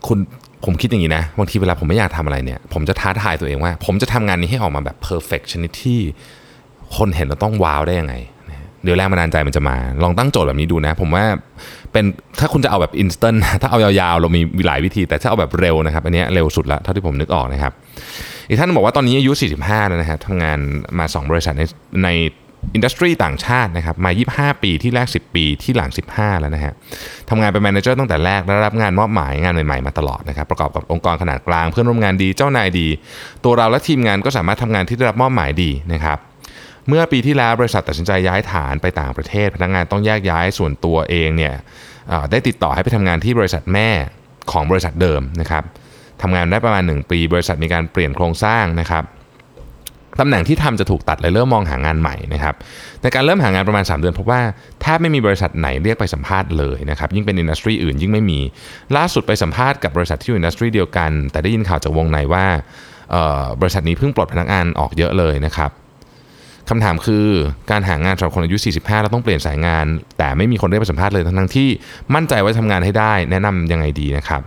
คุณผมคิดอย่างนี้นะบางทีเวลาผมไม่อยากทำอะไรเนี่ย ผมจะท้าทายตัวเองว่า ผมจะทำงานนี้ให้ออกมาแบบ perfect ชนิดที่คนเห็นแล้วต้อง wow ได้ยังไง เดี๋ยวแรงบันดาลใจมันจะมา ลองตั้งโจทย์แบบนี้ดูนะ ผมว่าเป็นถ้าคุณจะเอาแบบ instant ถ้าเอายาวๆ เรามีหลายวิธี แต่ถ้าเอาแบบเร็วนะครับ อันนี้เร็วสุดละเท่าที่ผมนึกออกนะครับ อีกท่านบอกว่าตอนนี้อายุ 45 แล้วนะฮะทำงานมา 2 บริษัทในใน industry ต่างชาตินะครับมา 25 ปีที่แรก 10 ปีที่หลัง 15 แล้วนะฮะทำงานเป็น manager ตั้งแต่แรกได้รับงานมอบหมายงานใหม่ๆมาตลอดนะครับประกอบกับองค์กรขนาดกลางเพื่อนร่วมงานดีเจ้านายดี ตัวเราและทีมงานก็สามารถทำงานที่ได้รับมอบหมายดีนะครับ เมื่อปีที่แล้วบริษัทตัดสินใจย้ายฐานไปต่างประเทศ พนักงานต้องแยกย้ายส่วนตัวเองเนี่ยได้ติดต่อให้ไปทำงานที่บริษัทแม่ของบริษัทเดิมนะครับทำงานได้ประมาณ 1 ปี บริษัทมีการเปลี่ยนโครงสร้างนะครับตำแหน่งที่ทำจะถูกตัดเลยเริ่มมองหางานใหม่นะครับในการเริ่มหางานประมาณ 3 เดือนพบว่าแทบไม่มีบริษัทไหนเรียกไปสัมภาษณ์เลยนะครับยิ่งเป็นอินดัสทรีอื่นยิ่งไม่มี ล่าสุดไปสัมภาษณ์กับบริษัทที่อยู่ industry เดียวกัน แต่ได้ยินข่าวจากวงในว่าบริษัทนี้เพิ่งปลดพนักงานออกเยอะเลยนะครับ คำถามคือการหางานสำหรับคนอายุ 45 แล้วต้องเปลี่ยนสายงาน แต่ไม่มีคนเรียกไปสัมภาษณ์เลยทั้งที่มั่นใจว่าทำงานให้ได้แนะนำยังไงดีนะครับ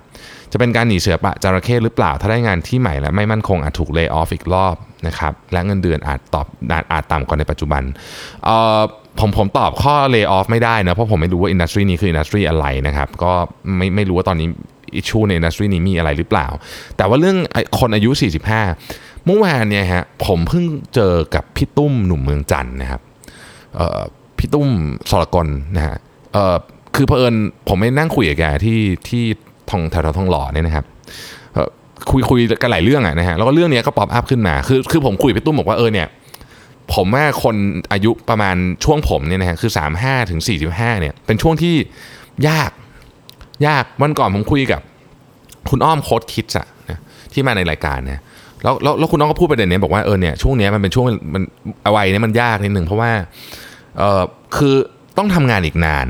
จะเป็นการหนีเสือปะจระเข้หรือเปล่า ถ้าได้งานที่ใหม่และไม่มั่นคงอาจถูก layoff อีกรอบนะครับและเงินเดือนอาจตอบอาจต่ำกว่าในปัจจุบันผมผมตอบข้อ layoff ไม่ได้นะเพราะผมไม่รู้ว่า industry นี้คือ industry อะไรนะครับก็ไม่ไม่รู้ว่าตอนนี้ issue ใน industry นี้มีอะไรหรือเปล่า แต่ว่าเรื่องคนอายุ 45 เมื่อวานเนี่ยฮะผมเพิ่งเจอกับพี่ตุ้มหนุ่มเมืองจันท์นะครับพี่ตุ้มสรกลนะฮะคือเผอิญผมไปนั่งคุยกับแกที่ที่ทองแถวทองหล่อเนี่ยนะครับคุยคุยกันหลายเรื่องอะนะฮะแล้วก็เรื่องนี้ก็ pop up ขึ้นมาคือคือผมคุยพี่ตุ้มบอกว่าเออเนี่ยผมว่าคนอายุประมาณช่วงผมเนี่ยนะฮะคือ 35ถึง45เนี่ยเป็นช่วงที่ยากยากวันก่อนผมคุยกับ คุณอ้อมโค้ดคิดอะนะที่มาในรายการนะ แล้วแล้วแล้วคุณน้องก็พูดประเด็นนี้บอกว่าเออเนี่ยช่วงนี้มันเป็นช่วงมันอวัยเนี่ยมันยากนิดหนึ่งเพราะว่าเออคือต้องทำงานอีกนาน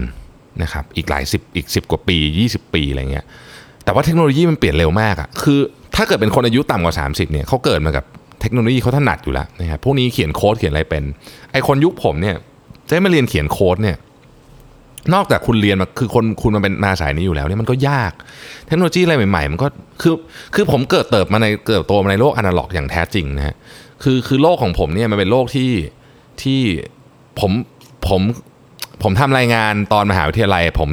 นะครับอีกหลายสิบอีกสิบกว่าปี 20 ปีอะไรเงี้ยแต่ว่าเทคโนโลยีมันเปลี่ยนเร็วมากอะคือถ้าเกิดเป็นคนอายุต่ำกว่า 30เนี่ยเขาเกิดมากับเทคโนโลยีเขาถนัดอยู่แล้วนะครับพวกนี้เขียนโค้ดเขียนอะไรเป็นไอคนยุคผมเนี่ยจะมาเรียนเขียนโค้ดเนี่ย นอกจากคุณเรียนมาคือคนคุณมาเป็นมาสายนี้อยู่แล้วเนี่ยมันก็ยาก เทคโนโลยีอะไรใหม่ ๆ มันก็คือคือผมเกิดเติบมาในเกิดโตมาในโลกอนาล็อกอย่างแท้จริงนะฮะคือคือโลกของผมเนี่ยมันเป็นโลกที่ที่ผมผมผมทำรายงานตอนมหาวิทยาลัย ผม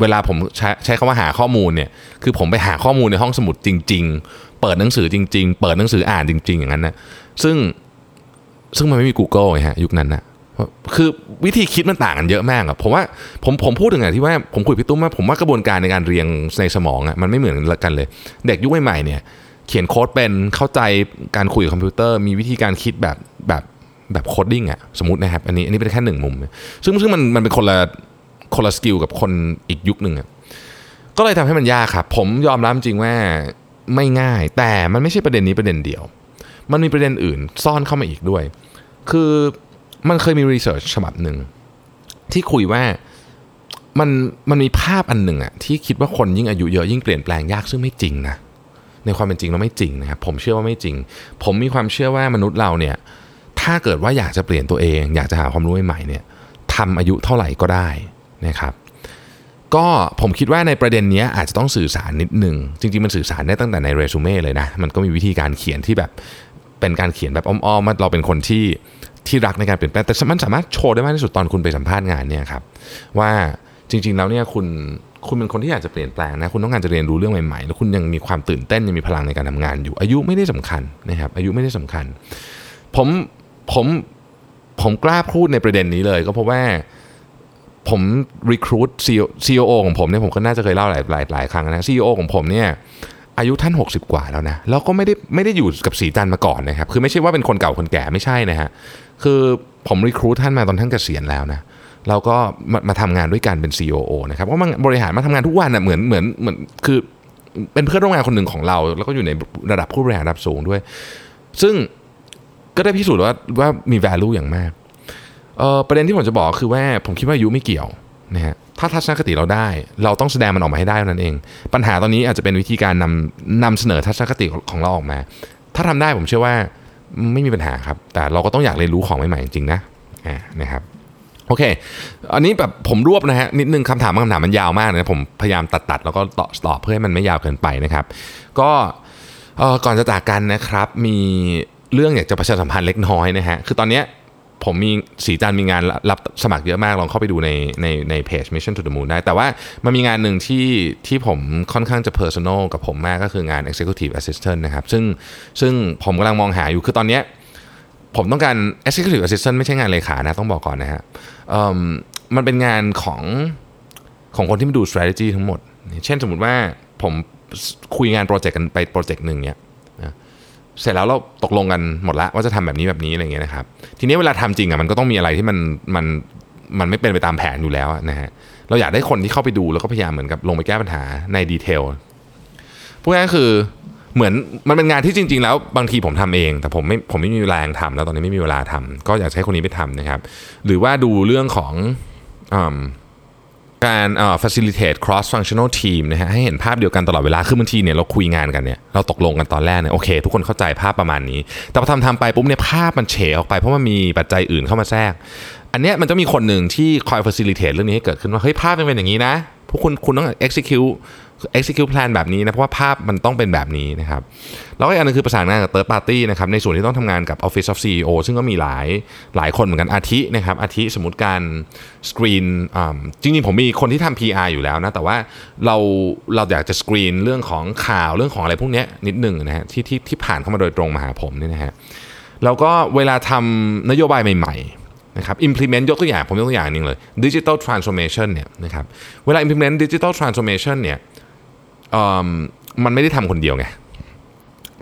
เวลาผมใช้ใช้คำว่าหาข้อมูลเนี่ยคือผมไปหาข้อมูลในห้องสมุดจริง ๆ เปิดหนังสือจริง ๆ เปิดหนังสืออ่านจริง ๆ อย่างนั้นนะซึ่งซึ่งมันไม่มี Google ฮะยุคนั้นนะ คือวิธีคิดมันต่างกันเยอะมากอะผมว่าผมผมพูดถึงอะไรที่ว่าผมคุยพี่ตุ้มว่าผมว่ากระบวนการในการเรียงในสมองอะมันไม่เหมือนกันเลย เด็กยุคใหม่ๆเนี่ย เขียนโค้ดเป็นเข้าใจการคุยกับคอมพิวเตอร์ มีวิธีการคิดแบบแบบแบบ coding อะสมมตินะครับ อันนี้อันนี้เป็นแค่หนึ่งมุม ซึ่งซึ่งมันมันเป็นคนละคนละสกิลกับคนอีกยุคหนึ่งอะก็เลยทำให้มันยากครับผมยอมรับจริงว่าไม่ง่าย แต่มันไม่ใช่ประเด็นนี้ประเด็นเดียว มันมีประเด็นอื่นซ่อนเข้ามาอีกด้วย คือ มันเคยมีรีเสิร์ชฉบับหนึ่งที่คุยว่ามันมันมีภาพอันหนึ่งอะที่คิดว่าคนยิ่งอายุเยอะยิ่งเปลี่ยนแปลงยากซึ่งไม่จริงนะในความเป็นจริงเราไม่จริงนะครับผมเชื่อว่าไม่จริง ผมมีความเชื่อว่ามนุษย์เราเนี่ย ถ้าเกิดว่าอยากจะเปลี่ยนตัวเอง อยากจะหาความรู้ใหม่ๆเนี่ยทำอายุเท่าไหร่ก็ได้นะครับ ก็ผมคิดว่าในประเด็นนี้อาจจะต้องสื่อสารนิดนึง จริงๆมันสื่อสารได้ตั้งแต่ในเรซูเม่เลยนะ มันก็มีวิธีการเขียนที่แบบเป็นการเขียนแบบอ้อมๆว่าเราเป็นคนที่ ที่รักในการเปลี่ยนแปลงแต่มันสามารถโชว์ได้มากที่สุดตอนคุณไปสัมภาษณ์งานเนี่ยครับว่าจริง ๆ แล้วเนี่ยคุณคุณเป็นคนที่อยากจะเปลี่ยนแปลงนะคุณต้องการจะเรียนรู้เรื่องใหม่ๆ แล้วคุณยังมีความตื่นเต้นยังมีพลังในการทำงานอยู่ อายุไม่ได้สำคัญนะครับอายุไม่ได้สำคัญ ผมผมผมกล้าพูดในประเด็นนี้เลย ก็เพราะว่าผมรีคูดซีโอของผมเนี่ยผมก็น่าจะเคยเล่าหลายหลายหลายครั้งนะซีอของผมเนี่ยอายุท่าน 60 กว่าแล้วนะแล้วก็ไม่ได้ไม่ได้อยู่กับสีจันมาก่อนนะครับคือไม่ใช่ว่าเป็นคนเก่าคนแก่ไม่ใช่นะฮะ คือผมรีครูท่านมาตอนท่านเกษียณแล้วนะเราก็มามาทำงานด้วยกันเป็น COO นะครับเพราะมันบริหารมาทำงานทุกวันนะเหมือนเหมือนเหมือนคือเป็นเพื่อนร่วมงานคนหนึ่งของเรา แล้วก็อยู่ในระดับผู้บริหารระดับสูงด้วย ซึ่งก็ได้พิสูจน์ว่าว่ามี value อย่างมากประเด็นที่ผมจะบอกคือว่าผมคิดว่าอายุไม่เกี่ยวนะฮะถ้าทัศนคติเราได้ เราต้องแสดงมันออกมาให้ได้นั่นเอง ปัญหาตอนนี้อาจจะเป็นวิธีการนำนำเสนอทัศนคติของเราออกมา ถ้าทำได้ผมเชื่อว่า ไม่มีปัญหาครับ แต่เราก็ต้องอยากเรียนรู้ของใหม่ๆจริงๆนะนะครับโอเค อันนี้แบบผมรวบนะฮะนิดนึงคำถามบางคำถามมันยาวมากนะผมพยายามตัดตัดแล้วก็ตอบตอบเพื่อให้มันไม่ยาวเกินไปนะครับ ก็ก่อนจะจากกันนะครับมีเรื่องอยากจะประชาสัมพันธ์เล็กน้อยนะฮะคือตอนนี้ ผมมีสีจันมีงานรับสมัครเยอะมากลองเข้าไปดูในในในเพจ Mission to the Moon ได้ แต่ว่ามันมีงานหนึ่งที่ที่ผมค่อนข้างจะ personal กับผมมากก็คืองาน executive assistant นะครับ ซึ่งซึ่งผมกำลังมองหาอยู่คือตอนนี้ผมต้องการ executive assistant ไม่ใช่งานเลขานะ ต้องบอกก่อนนะฮะมันเป็นงานของของคนที่มาดู strategy ทั้งหมด เช่นสมมติว่าผมคุยงานโปรเจกต์กันไปโปรเจกต์หนึ่งเนี่ย เสร็จแล้วเราตกลงกันหมดแล้วว่าจะทำแบบนี้แบบนี้อะไรเงี้ยนะครับ ทีนี้เวลาทำจริงอะมันก็ต้องมีอะไรที่มันมันมันไม่เป็นไปตามแผนอยู่แล้วนะฮะเราอยากได้คนที่เข้าไปดูแล้วก็พยายามเหมือนกับลงไปแก้ปัญหาในดีเทลพวกนั้คือเหมือนมันเป็นงานที่จริง ๆ แล้วบางทีผมทำเอง แต่ผมไม่ผมไม่มีเวลาทำแล้วตอนนี้ไม่มีเวลาทำก็อยากใช้คนนี้ไปทำนะครับ หรือว่าดูเรื่องของ การเอ่อ facilitate cross functional team นะฮะให้เห็นภาพเดียวกันตลอดเวลา คือบางทีเนี่ยเราคุยงานกันเนี่ยเราตกลงกันตอนแรกเนี่ยโอเค ทุกคนเข้าใจภาพประมาณนี้ แต่พอทำทำไปปุ๊บเนี่ยภาพมันเฉออกไปเพราะมันมีปัจจัยอื่นเข้ามาแทรก อันเนี้ยมันจะมีคนหนึ่งที่คอย facilitate เรื่องนี้ให้เกิดขึ้นว่าเฮ้ยภาพมันเป็นอย่างนี้นะพวกคุณคุณต้อง execute execute plan แบบนี้นะ เพราะว่าภาพมันต้องเป็นแบบนี้นะครับ แล้วก็อีกอันนึงคือประสานงานกับ third party นะครับ ในส่วนที่ต้องทำงานกับ Office of CEO ซึ่งก็มีหลายหลายคนเหมือนกันอาทินะครับ อาทิสมมติการสกรีนจริงๆ ผมมีคนที่ทำ PR อยู่แล้วนะ แต่ว่าเราเราอยากจะสกรีนเรื่องของข่าวเรื่องของอะไรพวกนี้นิดหนึ่งนะฮะที่ที่ที่ผ่านเข้ามาโดยตรงมาหาผมเนี่ยนะฮะแล้วก็เวลาทำนโยบายใหม่ๆนะครับ implement ยกตัวอย่างผมยกตัวอย่างนึงเลย digital transformation เนี่ยนะครับ เวลา implement digital transformation เนี่ย มันไม่ได้ทำคนเดียวไง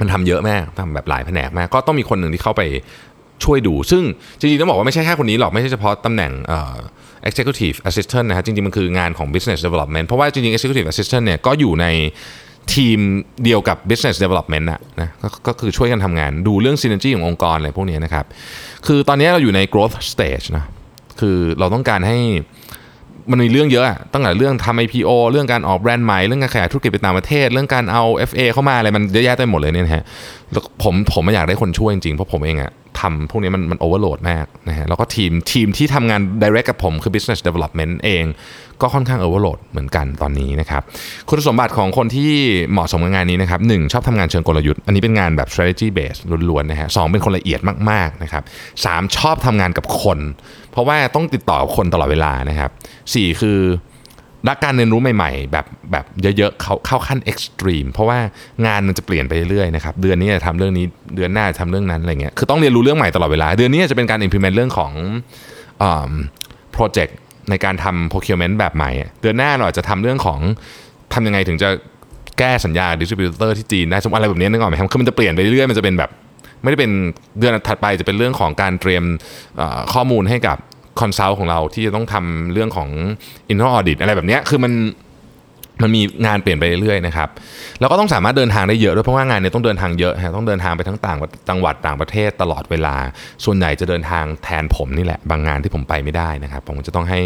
มันทำเยอะมากทำแบบหลายแผนกมาก ก็ต้องมีคนหนึ่งที่เข้าไปช่วยดู ซึ่งจริงๆต้องบอกว่าไม่ใช่แค่คนนี้หรอก ไม่ใช่เฉพาะตำแหน่ง executive assistant นะฮะจริงๆ มันคืองานของ business development เพราะว่าจริงๆ executive assistant เนี่ยก็อยู่ในทีมเดียวกับ business development นะนะก็คือช่วยกันทำงานดูเรื่อง synergy ขององค์กรอะไรพวกนี้นะครับ คือตอนนี้เราอยู่ใน growth stage นะ คือเราต้องการให้ มันมีเรื่องเยอะอะตั้งแต่เรื่องทำ IPO เรื่องการออกแบรนด์ใหม่ เรื่องการขยายธุรกิจไปต่างประเทศ เรื่องการเอา FA เข้ามาอะไรมันเยอะแยะไปหมดเลยเนี่ยฮะผมผมไม่อยากได้คนช่วยจริงๆ เพราะผมเองอะทำพวกนี้มันมันโอเวอร์โหลดมากนะฮะแล้วก็ทีมทีมที่ทำงาน direct กับผมคือ business development เอง ก็ค่อนข้างโอเวอร์โหลดเหมือนกันตอนนี้นะครับคุณสมบัติของคนที่เหมาะสมกับงานนี้นะครับหชอบทำงานเชิงกลยุทธ์ อันนี้เป็นงานแบบ strategy based ล้วนๆนะฮะสเป็นคนละเอียดมากๆนะครับสชอบทำงานกับคน เพราะว่าต้องติดต่อกับคนตลอดเวลานะครับสี่คือรักการเรียนรู้ใหม่ๆ แบบแบบเยอะๆเขาเข้าขั้นเอ็กซ์ตรีมเพราะว่างานมันจะเปลี่ยนไปเรื่อยๆนะครับเดือนนี้จะทำเรื่องนี้เดือนหน้าจะทำเรื่องนั้นอะไรเงี้ยคือต้องเรียนรู้เรื่องใหม่ตลอดเวลา เดือนนี้จะเป็นการ implement เรื่องของโปรเจกต์ ในการทำ procurement แบบใหม่ เดือนหน้าเราจะทำเรื่องของทำยังไงถึงจะแก้สัญญา distributor ที่จีนได้สมอะไรแบบนี้นึกออกไหมครับคือมันจะเปลี่ยนไปเรื่อยๆมันจะเป็นแบบ ไม่ได้เป็นเดือนถัดไปจะเป็นเรื่องของการเตรียมข้อมูลให้กับ consult ของเราที่จะต้องทำเรื่องของ internal audit อะไรแบบนี้คือมัน มันมีงานเปลี่ยนไปเรื่อยๆนะครับแล้วก็ต้องสามารถเดินทางได้เยอะด้วยเพราะว่างานเนี่ยต้องเดินทางเยอะฮะต้องเดินทางไปทั้งต่างจังหวัดต่างประเทศตลอดเวลา ส่วนใหญ่จะเดินทางแทนผมนี่แหละ บางงานที่ผมไปไม่ได้นะครับ ผมจะต้องให้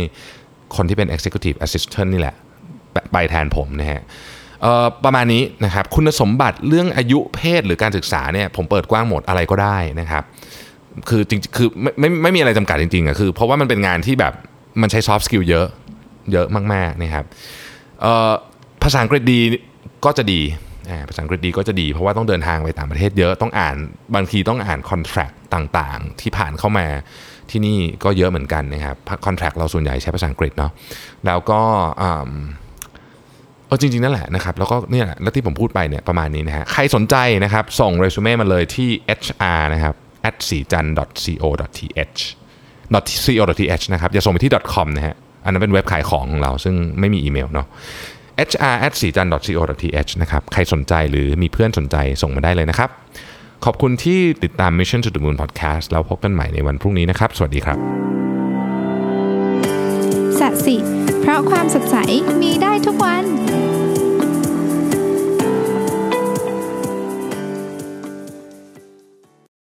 คนที่เป็น executive assistant นี่แหละ ไปแทนผมนะฮะประมาณนี้นะครับคุณสมบัติเรื่องอายุเพศหรือการศึกษาเนี่ยผมเปิดกว้างหมดอะไรก็ได้นะครับ คือจริงคือไม่ไม่ไม่มีอะไรจำกัดจริงๆอะคือเพราะว่ามันเป็นงานที่แบบมันใช้ soft skill เยอะเยอะมากๆนะครับ ภาษาอังกฤษดีก็จะดีภาษาอังกฤษดีก็จะดีเพราะว่าต้องเดินทางไปต่างประเทศเยอะต้องอ่านบางทีต้องอ่านคอนแทรคต่างๆ ที่ผ่านเข้ามาที่นี่ก็เยอะเหมือนกันนะครับคอนแทรคเราส่วนใหญ่ใช้ภาษาอังกฤษเนาะแล้วก็เออจริงๆนั่นแหละนะครับแล้วก็เนี่ยแล้วที่ผมพูดไปเนี่ยประมาณนี้นะฮะใครสนใจนะครับ ส่งเรซูเม่มาเลยที่ hr นะครับ at สีจัน co.th .co.th นะครับอย่าส่งไปที่ .com นะฮะ อันนั้นเป็นเว็บขายของของเราซึ่งไม่มีอีเมลเนาะ hr at สีจัน co.th นะครับ ใครสนใจหรือมีเพื่อนสนใจส่งมาได้เลยนะครับ ขอบคุณที่ติดตาม Mission to the Moon Podcast แล้วพบกันใหม่ในวันพรุ่งนี้นะครับ สวัสดีครับสัสิ เพราะความสดใสมีได้ทุกวัน